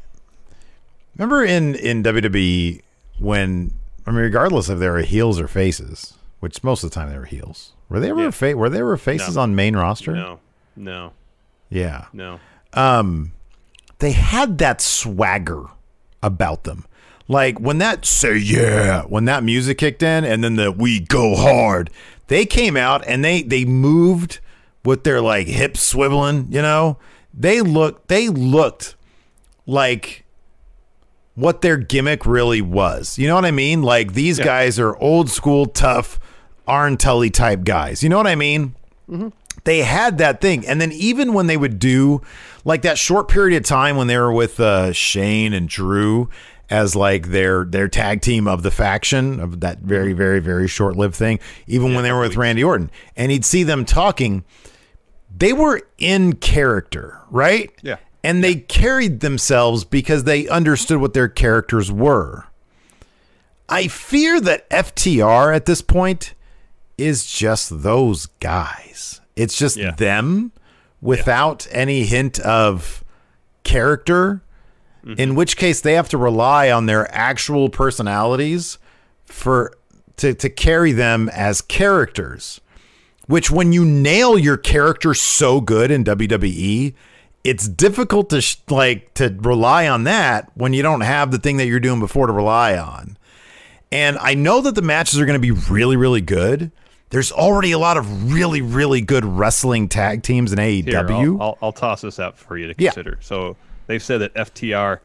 remember in in WWE when I mean, regardless if they were heels or faces, which most of the time they were heels. Were they ever yeah. fa- were they ever faces no. on main roster? No, no. Yeah, no. Um, they had that swagger about them. Like when that say yeah, when that music kicked in and then the we go hard, they came out and they they moved with their like hips swiveling, you know? They looked they looked like what their gimmick really was. You know what I mean? Like these yeah. guys are old school tough Arn Tully type guys. You know what I mean? Mm-hmm. They had that thing. And then even when they would do like that short period of time when they were with uh, Shane and Drew as like their their tag team of the faction of that very very very short lived thing. Even yeah, when they were with Randy Orton, and he'd see them talking, they were in character, right? Yeah, and they carried themselves because they understood what their characters were. I fear that FTR at this point is just those guys. It's just yeah. them without yeah. any hint of character mm-hmm. in which case they have to rely on their actual personalities for to, to carry them as characters. Which, when you nail your character so good in WWE, it's difficult to sh- like to rely on that when you don't have the thing that you're doing before to rely on. And I know that the matches are going to be really, really good. There's already a lot of really, really good wrestling tag teams in AEW. Here, I'll, I'll, I'll, toss this out for you to consider. Yeah. So they've said that FTR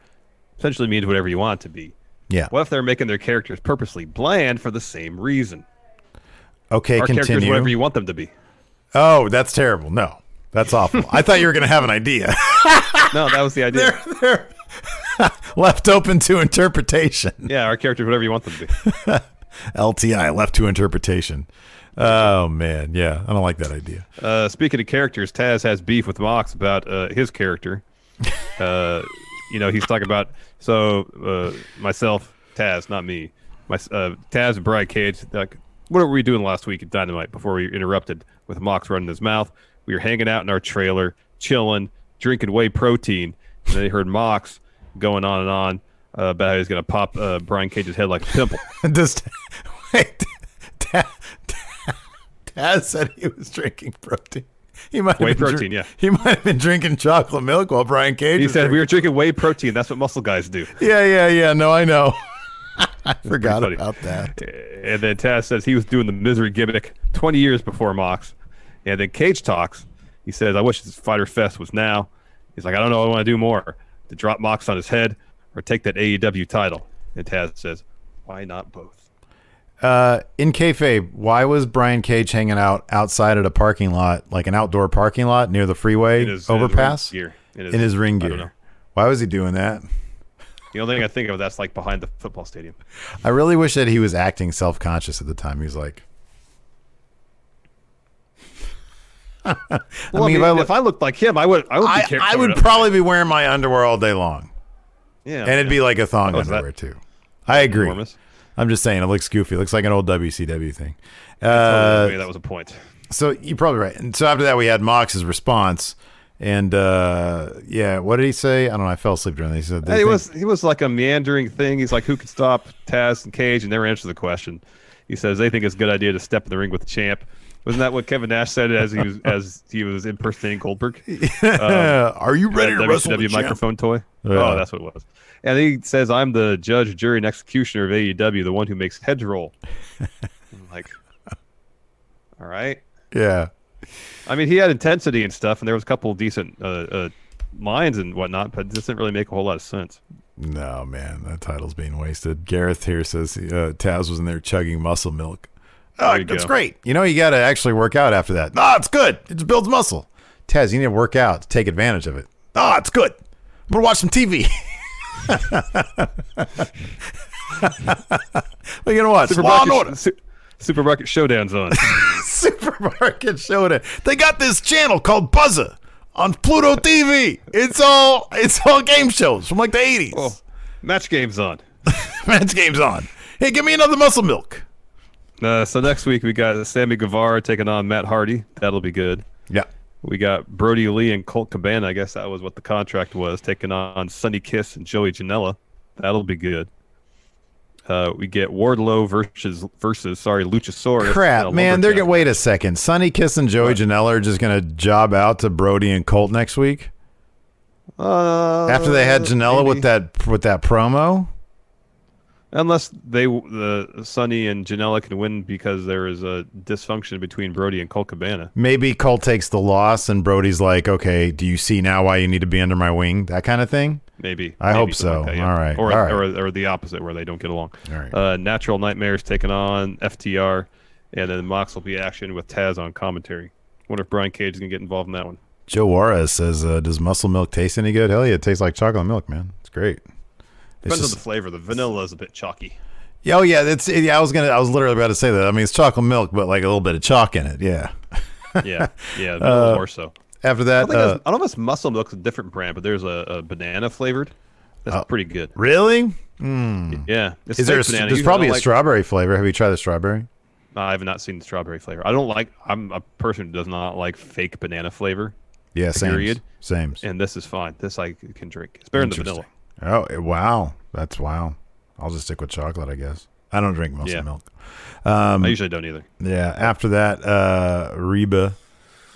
essentially means whatever you want it to be. Yeah. What if they're making their characters purposely bland for the same reason? Okay, Our continue. characters whatever you want them to be. Oh, that's terrible. No, that's awful. I thought you were going to have an idea. no, that was the idea. They're, they're left open to interpretation. Yeah, our characters, whatever you want them to be. LTI, left to interpretation. Oh man, yeah, I don't like that idea. Uh, speaking of characters, Taz has beef with Mox about uh, his character. Uh, you know, he's talking about so uh, myself, Taz, not me. My uh, Taz and Brian Cage. Like, what were we doing last week at Dynamite before we interrupted with Mox running his mouth? We were hanging out in our trailer, chilling, drinking whey protein, and they heard Mox going on and on uh, about how he's going to pop uh, Brian Cage's head like a pimple. Does wait? Taz, Taz said he was drinking protein. He might whey have protein, drink, yeah. He might have been drinking chocolate milk while Brian Cage. He said drinking. we were drinking whey protein. That's what muscle guys do. Yeah, yeah, yeah. No, I know. I forgot about that. And then Taz says he was doing the misery gimmick 20 years before Mox. And then Cage talks. He says, I wish this Fighter Fest was now. He's like, I don't know. I want to do more. To drop Mox on his head or take that AEW title. And Taz says, Why not both? Uh, in kayfabe, why was Brian Cage hanging out outside at a parking lot, like an outdoor parking lot near the freeway his- in his overpass? ring gear. In In his- ring I gear. Why was he doing that? The only thing I think of that's like behind the football stadium. I really wish that he was acting self conscious at the time. He was like, Well, I mean, mean, if I if, I looked like him, I would. I would. I, I would probably be wearing my underwear all day long. Yeah, and it'd be like a thong Oh, is that- underwear too. I agree. enormous? I'm just saying it looks goofy. It looks like an old WCW thing. Uh, that was a point. so you're probably right. And so after that, we had Mox's response, and uh, yeah, what did he say? I don't know. I fell asleep during that. He said, Hey, he think- was he was like a meandering thing. He's like, who can stop Taz and Cage, and never answered the question. He says they think it's a good idea to step in the ring with the champ. Wasn't that what Kevin Nash said as he was as he was impersonating Goldberg? Are you ready to wrestle the WCW champ? microphone toy? Yeah. Oh, that's what it was. And he says, "I'm the judge, jury, and executioner of AEW, the one who makes heads roll." I'm like, all right. Yeah. I mean, he had intensity and stuff, and there was a couple of decent uh, uh, lines and whatnot, but it doesn't really make a whole lot of sense. No, man, that title's being wasted. Gareth here says uh, Taz was in there chugging muscle milk. Oh, that's go. great. You know, you got to actually work out after that. No, it's good. It just builds muscle. Taz, you need to work out to take advantage of it. Oh, it's good. I'm going to watch some TV. what are you going to watch? Law and Order. Supermarket, su- supermarket showdowns on. Supermarket Showdown. They got this channel called Buzzer on Pluto TV. It's all it's all game shows from like the 80s. oh, match games on. Match games on. Hey, give me another muscle milk. Uh, so next week we got Sammy Guevara taking on Matt Hardy. That'll be good. Yeah. We got Brodie Lee and Colt Cabana. I guess that was what the contract was. Taking on Sonny Kiss and Joey Janela. That'll be good. Uh, we get Wardlow versus versus sorry Luchasaurus. Crap, man. They're gonna wait a second. Sonny Kiss and Joey Janela are just gonna job out to Brodie and Colt next week Uh, after they had Janela maybe. with that with that promo. Unless they the Sonny and Janela can win because there is a dysfunction between Brodie and Colt Cabana. Maybe Colt takes the loss and Brodie's like, "Okay, do you see now why you need to be under my wing?" That kind of thing. Maybe. I maybe hope so. like that, yeah. All right, Or, all right. or or the opposite where they don't get along. All right. Uh, Natural Nightmares taking on FTR, and then Mox will be action with Taz on commentary. Wonder if Brian Cage is gonna get involved in that one. Joe Juarez says, uh, "Does muscle milk taste any good?" Hell yeah, it tastes like chocolate milk, man. It's great. Depends just- on the flavor. The vanilla is a bit chalky. Yeah, oh yeah, that's yeah. I was gonna, I was literally about to say that. I mean, it's chocolate milk, but like a little bit of chalk in it. Yeah. Yeah, yeah, Uh, more so. After I that, think uh, I don't know if it's muscle milk's a different brand, but there's a, a banana flavored. That's Oh. pretty good. really? Mm. Yeah, it's Is there? A, banana. there's probably a like- strawberry flavor. Have you tried the strawberry? I have not seen the strawberry flavor. I don't like. I'm a person who does not like fake banana flavor. Yeah, same. Period. Same. And this is fine. This I can drink. It's better than the vanilla. Oh wow, that's wow. I'll just stick with chocolate, I guess. I don't drink most Yeah. milk. Um, I usually don't either. Yeah. After that, uh, Reba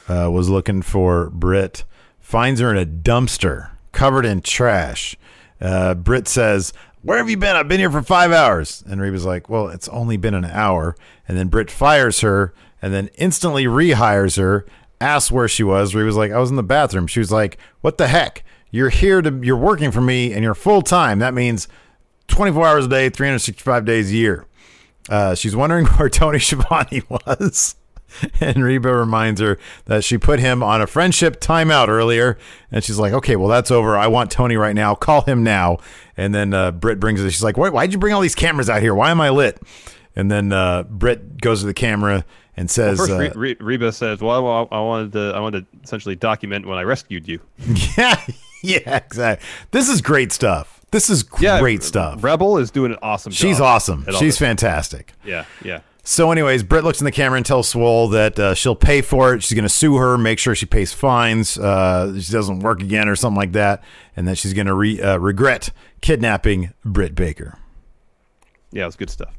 uh, was looking for Brit, finds her in a dumpster covered in trash. Uh, Brit says, Where have you been? I've been here for five hours. And Reba's like, Well, it's only been an hour. And then Brit fires her and then instantly rehires her, asks where she was. Reba's like, I was in the bathroom. She was like, What the heck? You're here to, you're working for me and you're full time. That means 24 hours a day, 365 days a year. Uh, she's wondering where Tony Schiavone was. And Reba reminds her that she put him on a friendship timeout earlier. And she's like, okay, well, that's over. I want Tony right now. Call him now. And then uh, Britt brings it. She's like, Why, why'd you bring all these cameras out here? Why am I lit? And then uh, Britt goes to the camera and Well, says, first, uh, Re- Re- Reba says, "Well, I, I wanted to. I wanted to essentially document when I rescued you." Yeah, yeah, exactly. This is great stuff. This is great stuff. Rebel is doing an awesome. Job. She's awesome. She's fantastic. Yeah, yeah. So, anyways, Britt looks in the camera and tells Swole that uh, she'll pay for it. She's going to sue her, make sure she pays fines, uh, she doesn't work again or something like that, and that she's going to re- uh, regret kidnapping Britt Baker. Yeah, it was good stuff.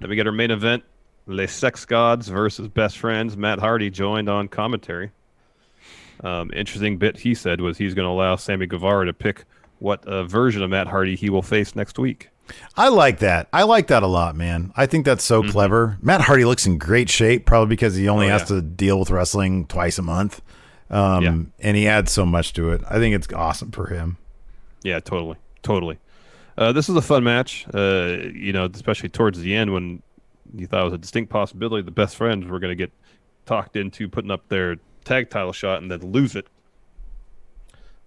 Then we get our main event: Le Sex Gods versus Best Friends. Matt Hardy joined on commentary. Um, interesting bit he said was he's going to allow Sammy Guevara to pick what uh, version of Matt Hardy he will face next week. I like that. I like that a lot, man. I think that's so clever. Matt Hardy looks in great shape, probably because he only Mm-hmm. Oh, has yeah. to deal with wrestling twice a month. Um, Yeah. And he adds so much to it. I think it's awesome for him. Yeah, totally, totally. Uh, this is a fun match. Uh, you know, especially towards the end when you thought it was a distinct possibility the best friends were going to get talked into putting up their tag title shot and then lose it.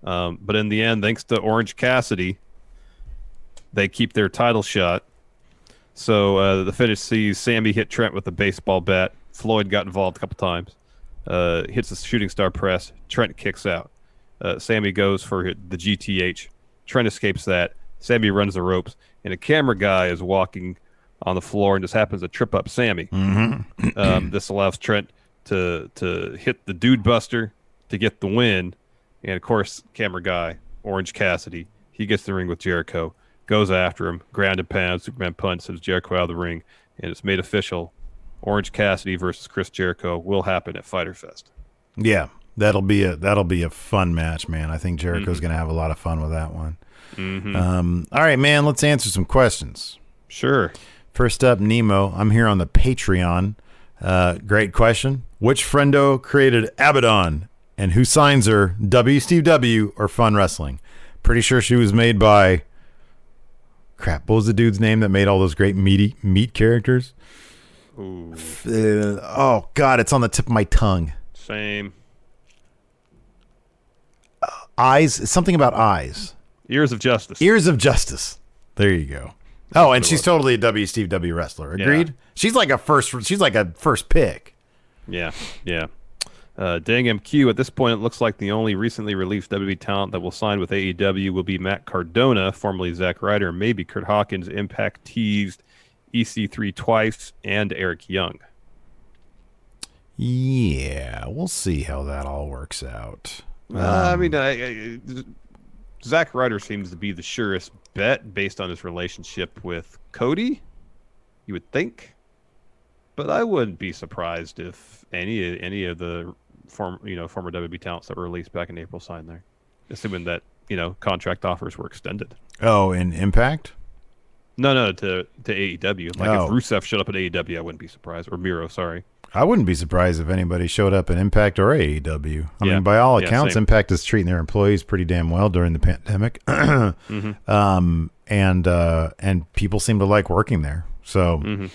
Um, but in the end, thanks to Orange Cassidy, they keep their title shot. So uh, the finish sees Sammy hit Trent with a baseball bat. Floyd got involved a couple times. Uh, hits the shooting star press. Trent kicks out. Uh, Sammy goes for the GTH. Trent escapes that. Sammy runs the ropes, and a camera guy is walking on the floor and just happens to trip up Sammy. um, this allows Trent to to hit the Dude Buster to get the win, and of course, camera guy Orange Cassidy he gets the ring with Jericho, goes after him, ground and pound, Superman punch, sends Jericho out of the ring, and it's made official. Orange Cassidy versus Chris Jericho will happen at Fighter Fest. Yeah, that'll be a that'll be a fun match, man. I think Jericho's Mhm. going to have a lot of fun with that one. Mhm. Um, all right, man. Let's answer some questions. Sure. First up, Nemo. I'm here on the Patreon. Uh, great question. Which friendo created Abaddon, and who signs her? W. Steve W. or Fun Wrestling? Pretty sure she was made by. Crap. What was the dude's name that made all those great meaty meat characters? Ooh, Uh, oh God, it's on the tip of my tongue. same. Eyes. Something about eyes. Ears of Justice. Ears of Justice. There you go. Oh, and she's totally a W Steve W wrestler. Yeah. Agreed. She's like a first. She's like a first pick. Yeah, yeah. Uh, dang MQ. At this point, it looks like the only recently released WWE talent that will sign with AEW will be Matt Cardona, formerly Zack Ryder, maybe Kurt Hawkins. Impact teased EC3 twice and Eric Young. Yeah, we'll see how that all works out. Uh, I Um, mean, I, I, Zack Ryder seems to be the surest bet based on his relationship with Cody. You would think, but I wouldn't be surprised if any any of the former you know former WB talents that were released back in April signed there, assuming that you know contract offers were extended. oh, in Impact. No, no, to to AEW. Like Oh. if Rusev showed up at AEW, I wouldn't be surprised. Or Miro, sorry. I wouldn't be surprised if anybody showed up in Impact or AEW. I Yeah. mean, by all accounts, same. Impact is treating their employees pretty damn well during the pandemic. um, and uh, and people seem to like working there. So Mm-hmm.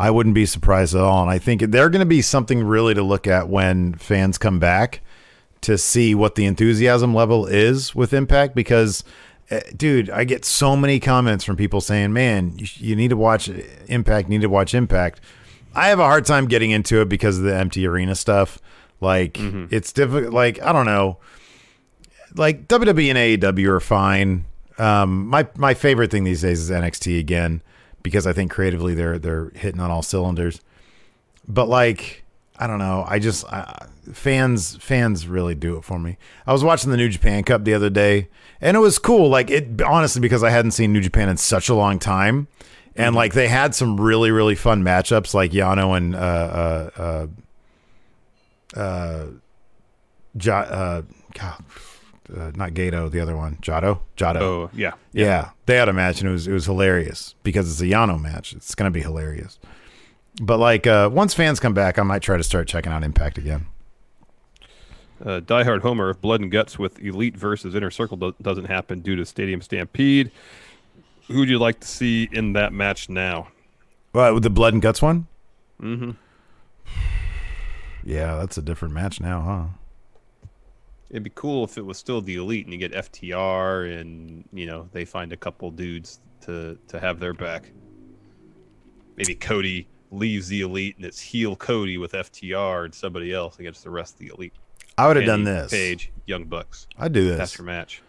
I wouldn't be surprised at all. And I think they're going to be something really to look at when fans come back to see what the enthusiasm level is with Impact because. uh, Dude, I get so many comments from people saying, "Man, you, you need to watch Impact. You need to watch Impact." I have a hard time getting into it because of the empty arena stuff. Like it's difficult. Like I don't know. Like WWE and AEW are fine. Um, my my favorite thing these days is NXT again because I think creatively they're they're hitting on all cylinders. But like I don't know. I just fans fans really do it for me. I was watching the New Japan Cup the other day, and it was cool. Like it honestly because I hadn't seen New Japan in such a long time, and like they had some really really fun matchups, like Yano and uh uh uh, uh, ja, uh God, uh, not Gedo, the other one, Jado, Jado. Oh yeah, Yeah. they had a match and it was it was hilarious because it's a Yano match. It's gonna be hilarious. But like uh, once fans come back, I might try to start checking out Impact again. Uh, diehard Homer, if Blood and Guts with Elite versus Inner Circle do- doesn't happen due to Stadium Stampede, who would you like to see in that match now? Well, with the blood and guts one, Mm-hmm. yeah, that's a different match now, huh? It'd be cool if it was still the Elite and you get FTR and you know they find a couple dudes to to have their back. Maybe Cody leaves the Elite and it's heel Cody with FTR and somebody else against the rest of the Elite. I would have done this. Page, Young Bucks. I'd do this. That's your match.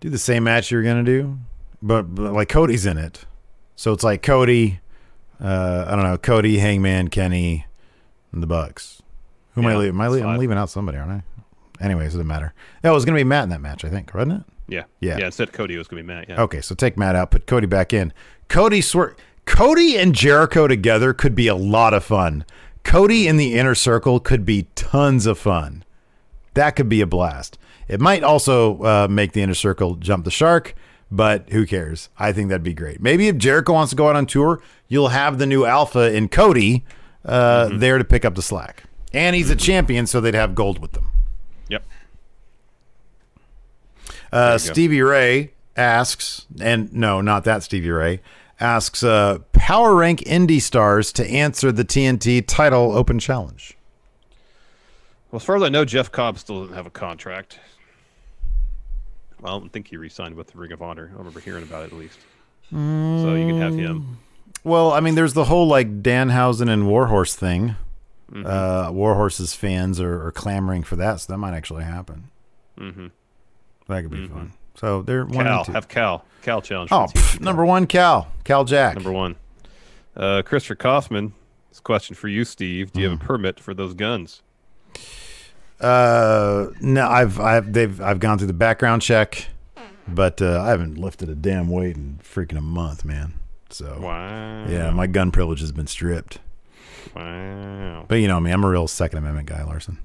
do the same match you're gonna do, but, but like Cody's in it, so it's like Cody, uh, I don't know, Cody, Hangman, Kenny, and the Bucks. Who am I leaving? Am I leaving? I'm leaving out somebody, aren't I? Anyways, it doesn't matter. No, it was gonna be Matt in that match, I think, wasn't it? Yeah. Yeah. Yeah. Instead, Cody was gonna be Matt. Yeah. Okay, so take Matt out, put Cody back in. Cody swear Cody and Jericho together could be a lot of fun. Cody in the inner circle could be tons of fun. That could be a blast. It might also uh, make the inner circle jump the shark, but who cares? I think that'd be great. Maybe if Jericho wants to go out on tour, you'll have the new Alpha in Cody uh, Mm-hmm. there to pick up the slack. And he's a champion, so they'd have gold with them. Yep. Uh, you go. Stevie Ray asks, and no, not that Stevie Ray, asks uh, Power Rank Indie Stars to answer the TNT title open challenge. Well, as far as I know, Jeff Cobb still doesn't have a contract. Well, I don't think he re-signed with the Ring of Honor. I remember hearing about it at least. So you can have him. Well, I mean, there's the whole like Danhausen and Warhorse thing. Mm-hmm. Uh, Warhorse's fans are, are clamoring for that, so that might actually happen. Mm-hmm. That could be fun. So they're one Cal, and two. have Cal. Cal challenge. Oh, for the TNT pff, number one, Cal, Cal Jack. Number one. Uh, Christopher Kaufman. This question for you, Steve. Do you have Mm. a permit for those guns? Uh, no, I've I've they've I've gone through the background check, but uh, I haven't lifted a damn weight in freaking a month, man. So Wow. yeah, my gun privilege has been stripped. Wow. But you know me, I'm a real Second Amendment guy, Larson.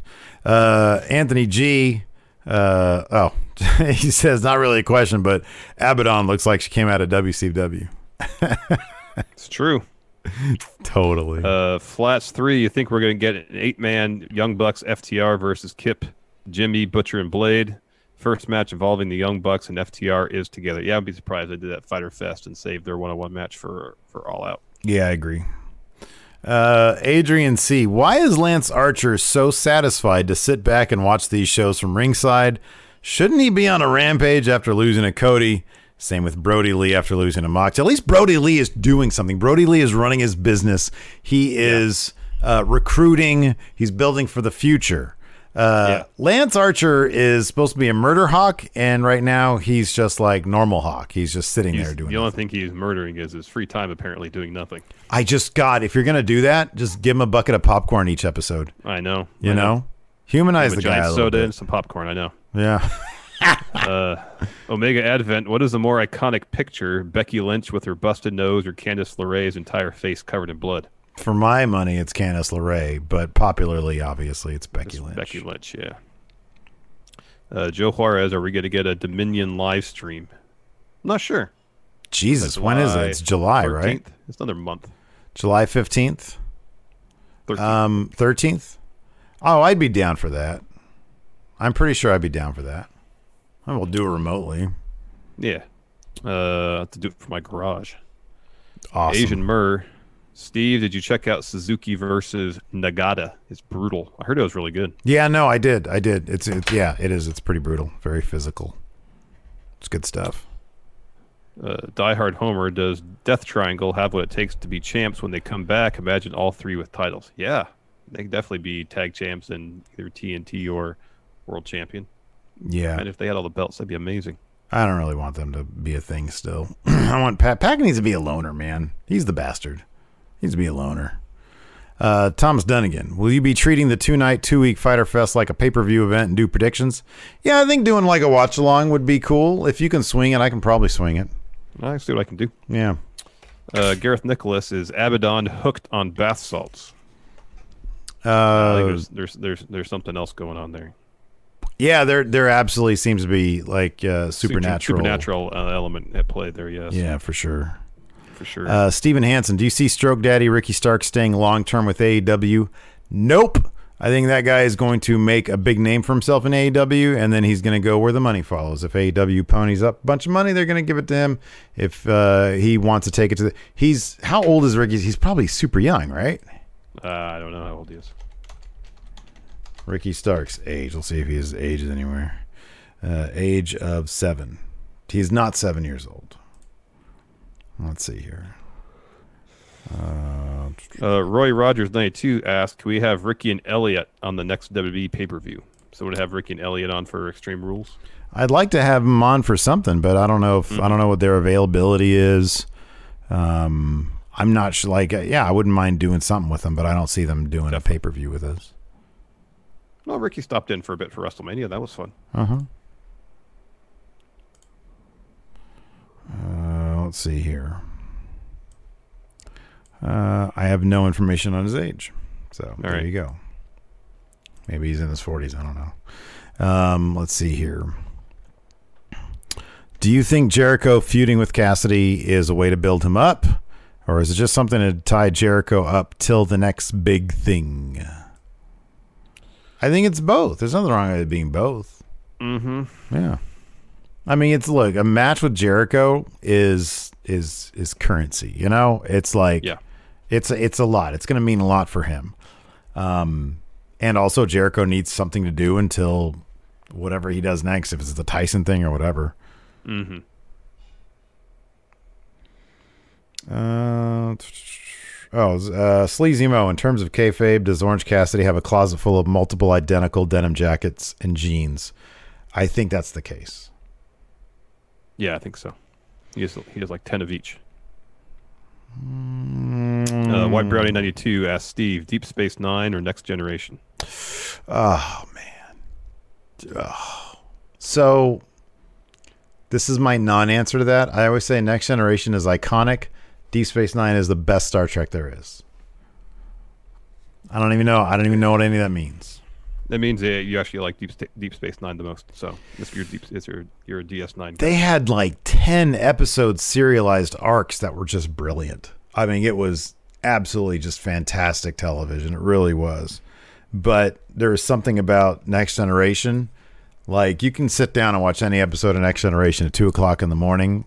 Uh, Anthony G. Uh, oh, he says not really a question, but Abaddon looks like she came out of WCW. It's true. Totally. Uh, Flats three. You think we're gonna get an eight-man Young Bucks FTR versus Kip, Jimmy, Butcher, and Blade? First match involving the Young Bucks and FTR is together. Yeah, I'd be surprised they did that Fighter Fest and saved their one-on-one match for for All Out. Yeah, I agree. Uh, Adrian C. Why is Lance Archer so satisfied to sit back and watch these shows from ringside? Shouldn't he be on a rampage after losing to Cody? Same with Brodie Lee after losing to Mox. At least Brodie Lee is doing something. Brodie Lee is running his business. He is uh, recruiting. He's building for the future. Uh, Lance Archer is supposed to be a murder hawk, and right now he's just like normal hawk. He's just sitting He's- there doing. the only thing he's murdering is his free time, apparently doing nothing. I just God, if you're gonna do that, just give him a bucket of popcorn each episode. I know. You I know, humanize Have the guy a soda bit. and some popcorn. I know. Yeah. uh, Omega Advent. What is the more iconic picture? Becky Lynch with her busted nose, or Candice LeRae's entire face covered in blood? For my money, it's Candice LeRae, but popularly, obviously, it's Becky Lynch. Becky Lynch. Yeah. Uh, Joe Juarez. Are we going to get a Dominion live stream? I'm not sure. Jesus, when is it? It's July, right? It's another month. July fifteenth. Um, thirteenth. Oh, I'd be down for that. I'm pretty sure I'd be down for that. I will do it remotely. Yeah. Uh, I have to do it for my garage. Awesome. Asian Murr. Steve, did you check out Suzuki versus Nagata? It's brutal. I heard it was really good. Yeah, no, I did. I did. It's, it's yeah, it is. It's pretty brutal. Very physical. It's good stuff. Uh, Die Hard Homer, does Death Triangle have what it takes to be champs when they come back? Imagine all three with titles. Yeah, they can definitely be tag champs and either TNT or world champion. Yeah. And if they had all the belts, that'd be amazing. I don't really want them to be a thing still. I want PAC. PAC needs to be a loner, man. He's the bastard. He needs to be a loner. Uh, Thomas Dunnigan, will you be treating the two night, two week Fighter Fest like a pay per view event and do predictions? Yeah, I think doing like a watch along would be cool. If you can swing it, I can probably swing it. I see what I can do. Yeah. Uh, Gareth Nicholas is Abaddon hooked on bath salts. I Uh, think there's, there's there's there's something else going on there. Yeah, there there absolutely seems to be like uh, supernatural. supernatural uh, element at play there. Yes. Yeah, for sure. For sure. Uh, Steven Hansen, do you see Stroke Daddy Ricky Starks staying long term with AEW? Nope. I think that guy is going to make a big name for himself in AEW, and then he's going to go where the money follows. If AEW ponies up a bunch of money, they're going to give it to him. If uh, he wants to take it to the, he's how old is Ricky? He's probably super young, right? Uh, I don't know how old he is. Ricky Starks' age. We'll see if his age is anywhere. Uh, age of seven. He's not seven years old. Let's see here. Uh, Uh, Roy Rogers ninety two asked, "Can we have Ricky and Elliot on the next WWE pay per view?" So would have Ricky and Elliot on for Extreme Rules? I'd like to have them on for something, but I don't know if I don't know what their availability is. Um, I'm not sure. Like, uh, yeah, I wouldn't mind doing something with them, but I don't see them doing a pay per view with us. Well, Ricky stopped in for a bit for WrestleMania. That was fun. Uh huh. Uh, let's see here. Uh, I have no information on his age, so there right. you go. Maybe he's in his forties. I don't know. Um, let's see here. Do you think Jericho feuding with Cassidy is a way to build him up, or is it just something to tie Jericho up till the next big thing? I think it's both. There's nothing wrong with it being both. Mm-hmm. Yeah. I mean, it's look a match with Jericho is is is currency. You know, it's like Yeah. it's it's a lot. It's going to mean a lot for him. Um, and also Jericho needs something to do until whatever he does next, if it's the Tyson thing or whatever. Mm-hmm. Uh, oh, uh, Sleazy Mo. In terms of kayfabe, does Orange Cassidy have a closet full of multiple identical denim jackets and jeans? I think that's the case. Yeah, I think so. He has he has like ten of each. Mm. Uh, White Brownie ninety two asked Steve, Deep Space Nine or Next Generation? Oh man. Oh. So this is my non-answer to that. I always say Next Generation is iconic. Deep Space Nine is the best Star Trek there is. I don't even know. I don't even know what any of that means. That means uh, you actually like Deep Deep Space Nine the most. So it's your deep it's your your DS Nine. They had like 10 episode serialized arcs that were just brilliant. I mean, it was absolutely just fantastic television. It really was. But there is something about Next Generation. Like, you can sit down and watch any episode of Next Generation at 2 o'clock in the morning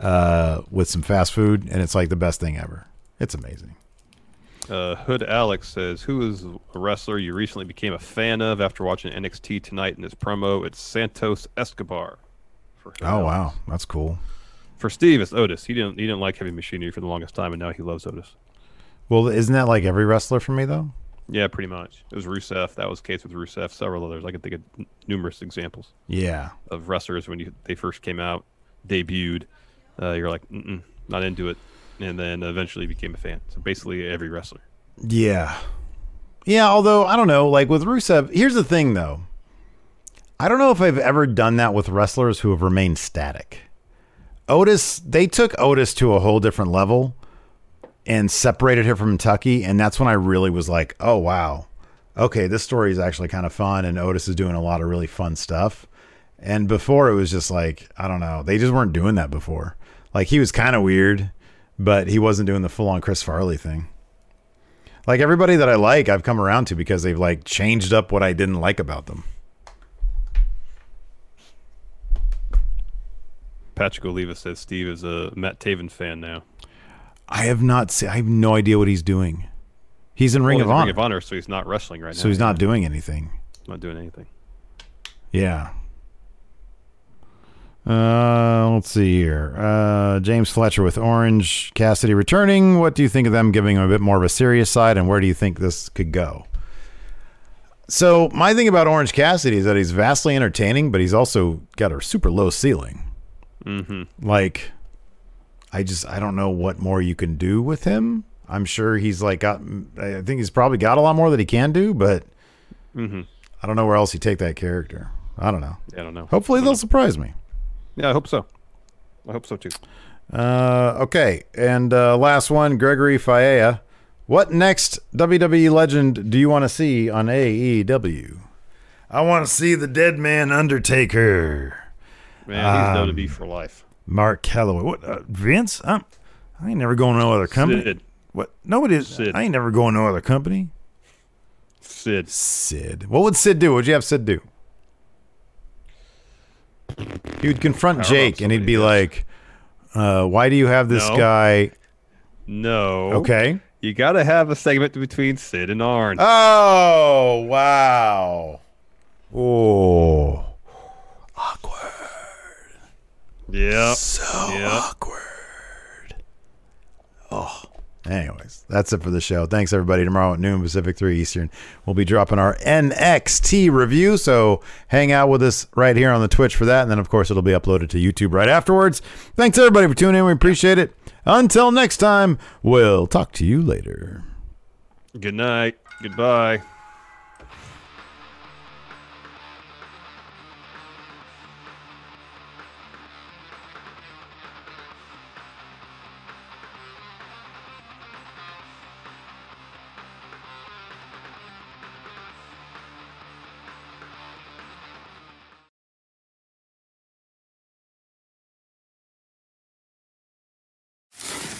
uh, with some fast food, and it's like the best thing ever. It's amazing. Uh, Hood Alex says, "Who is a wrestler you recently became a fan of after watching NXT tonight in this promo? It's Santos Escobar." For Oh, Alex. wow. That's cool. For Steve, it's Otis. He didn't he didn't like heavy machinery for the longest time, and now he loves Otis. Well, isn't that like every wrestler for me, though? Yeah, pretty much. It was Rusev. That was the case with Rusev. Several others. I can think of n- numerous examples Yeah. of wrestlers when you, they first came out, debuted. Uh, you're like, not into it, and then eventually became a fan. So basically, every wrestler. Yeah. Yeah, although I don't know, like with Rusev, here's the thing though. I don't know if I've ever done that with wrestlers who have remained static. Otis, they took Otis to a whole different level and separated him from Tucker, and that's when I really was like, "Oh wow. Okay, this story is actually kind of fun and Otis is doing a lot of really fun stuff." And before it was just like, I don't know, they just weren't doing that before. Like he was kind of weird, but he wasn't doing the full-on Chris Farley thing like everybody that I like, I've come around to because they've like changed up what I didn't like about them. Patrick Oliva says Steve is a Matt Taven fan now. I have not seen. I have no idea what he's doing. He's in Ring Well, of in Honor, Ring of Honor, so he's not wrestling right now. so he's not doing anything. not doing anything. Yeah. Uh, let's see here. Uh, James Fletcher with Orange Cassidy returning. What do you think of them giving him a bit more of a serious side, and where do you think this could go? So my thing about Orange Cassidy is that he's vastly entertaining, but he's also got a super low ceiling. Mm-hmm. Like, I just I don't know what more you can do with him. I'm sure he's like got. I think he's probably got a lot more that he can do, but Mm-hmm. I don't know where else you take that character. I don't know. I don't know. Hopefully they'll surprise me. Yeah, I hope so. I hope so too. Uh, okay, and uh, last one, Gregory Faea. What next WWE legend do you want to see on AEW? I want to see the Dead Man Undertaker. Man, he's Um, known to be for life. Mark Calaway. What? Uh, Vince? I'm, I ain't never going to no other company. Sid. What? Nobody. is. Sid. I ain't never going to no other company. Sid. Sid. What would Sid do? What'd you have Sid do? He would confront Jake and he'd be somebody, like, uh, "Why do you have this No. guy?" No. Okay. You got to have a segment between Sid and Arn. Oh wow! Oh, yep. so Yep. awkward. Oh. Anyways, that's it for the show. Thanks everybody. Tomorrow at noon Pacific, three Eastern, we'll be dropping our NXT review. So hang out with us right here on the Twitch for that, and then of course it'll be uploaded to YouTube right afterwards. Thanks everybody for tuning in. We appreciate it. Until next time, we'll talk to you later. Good night. Goodbye.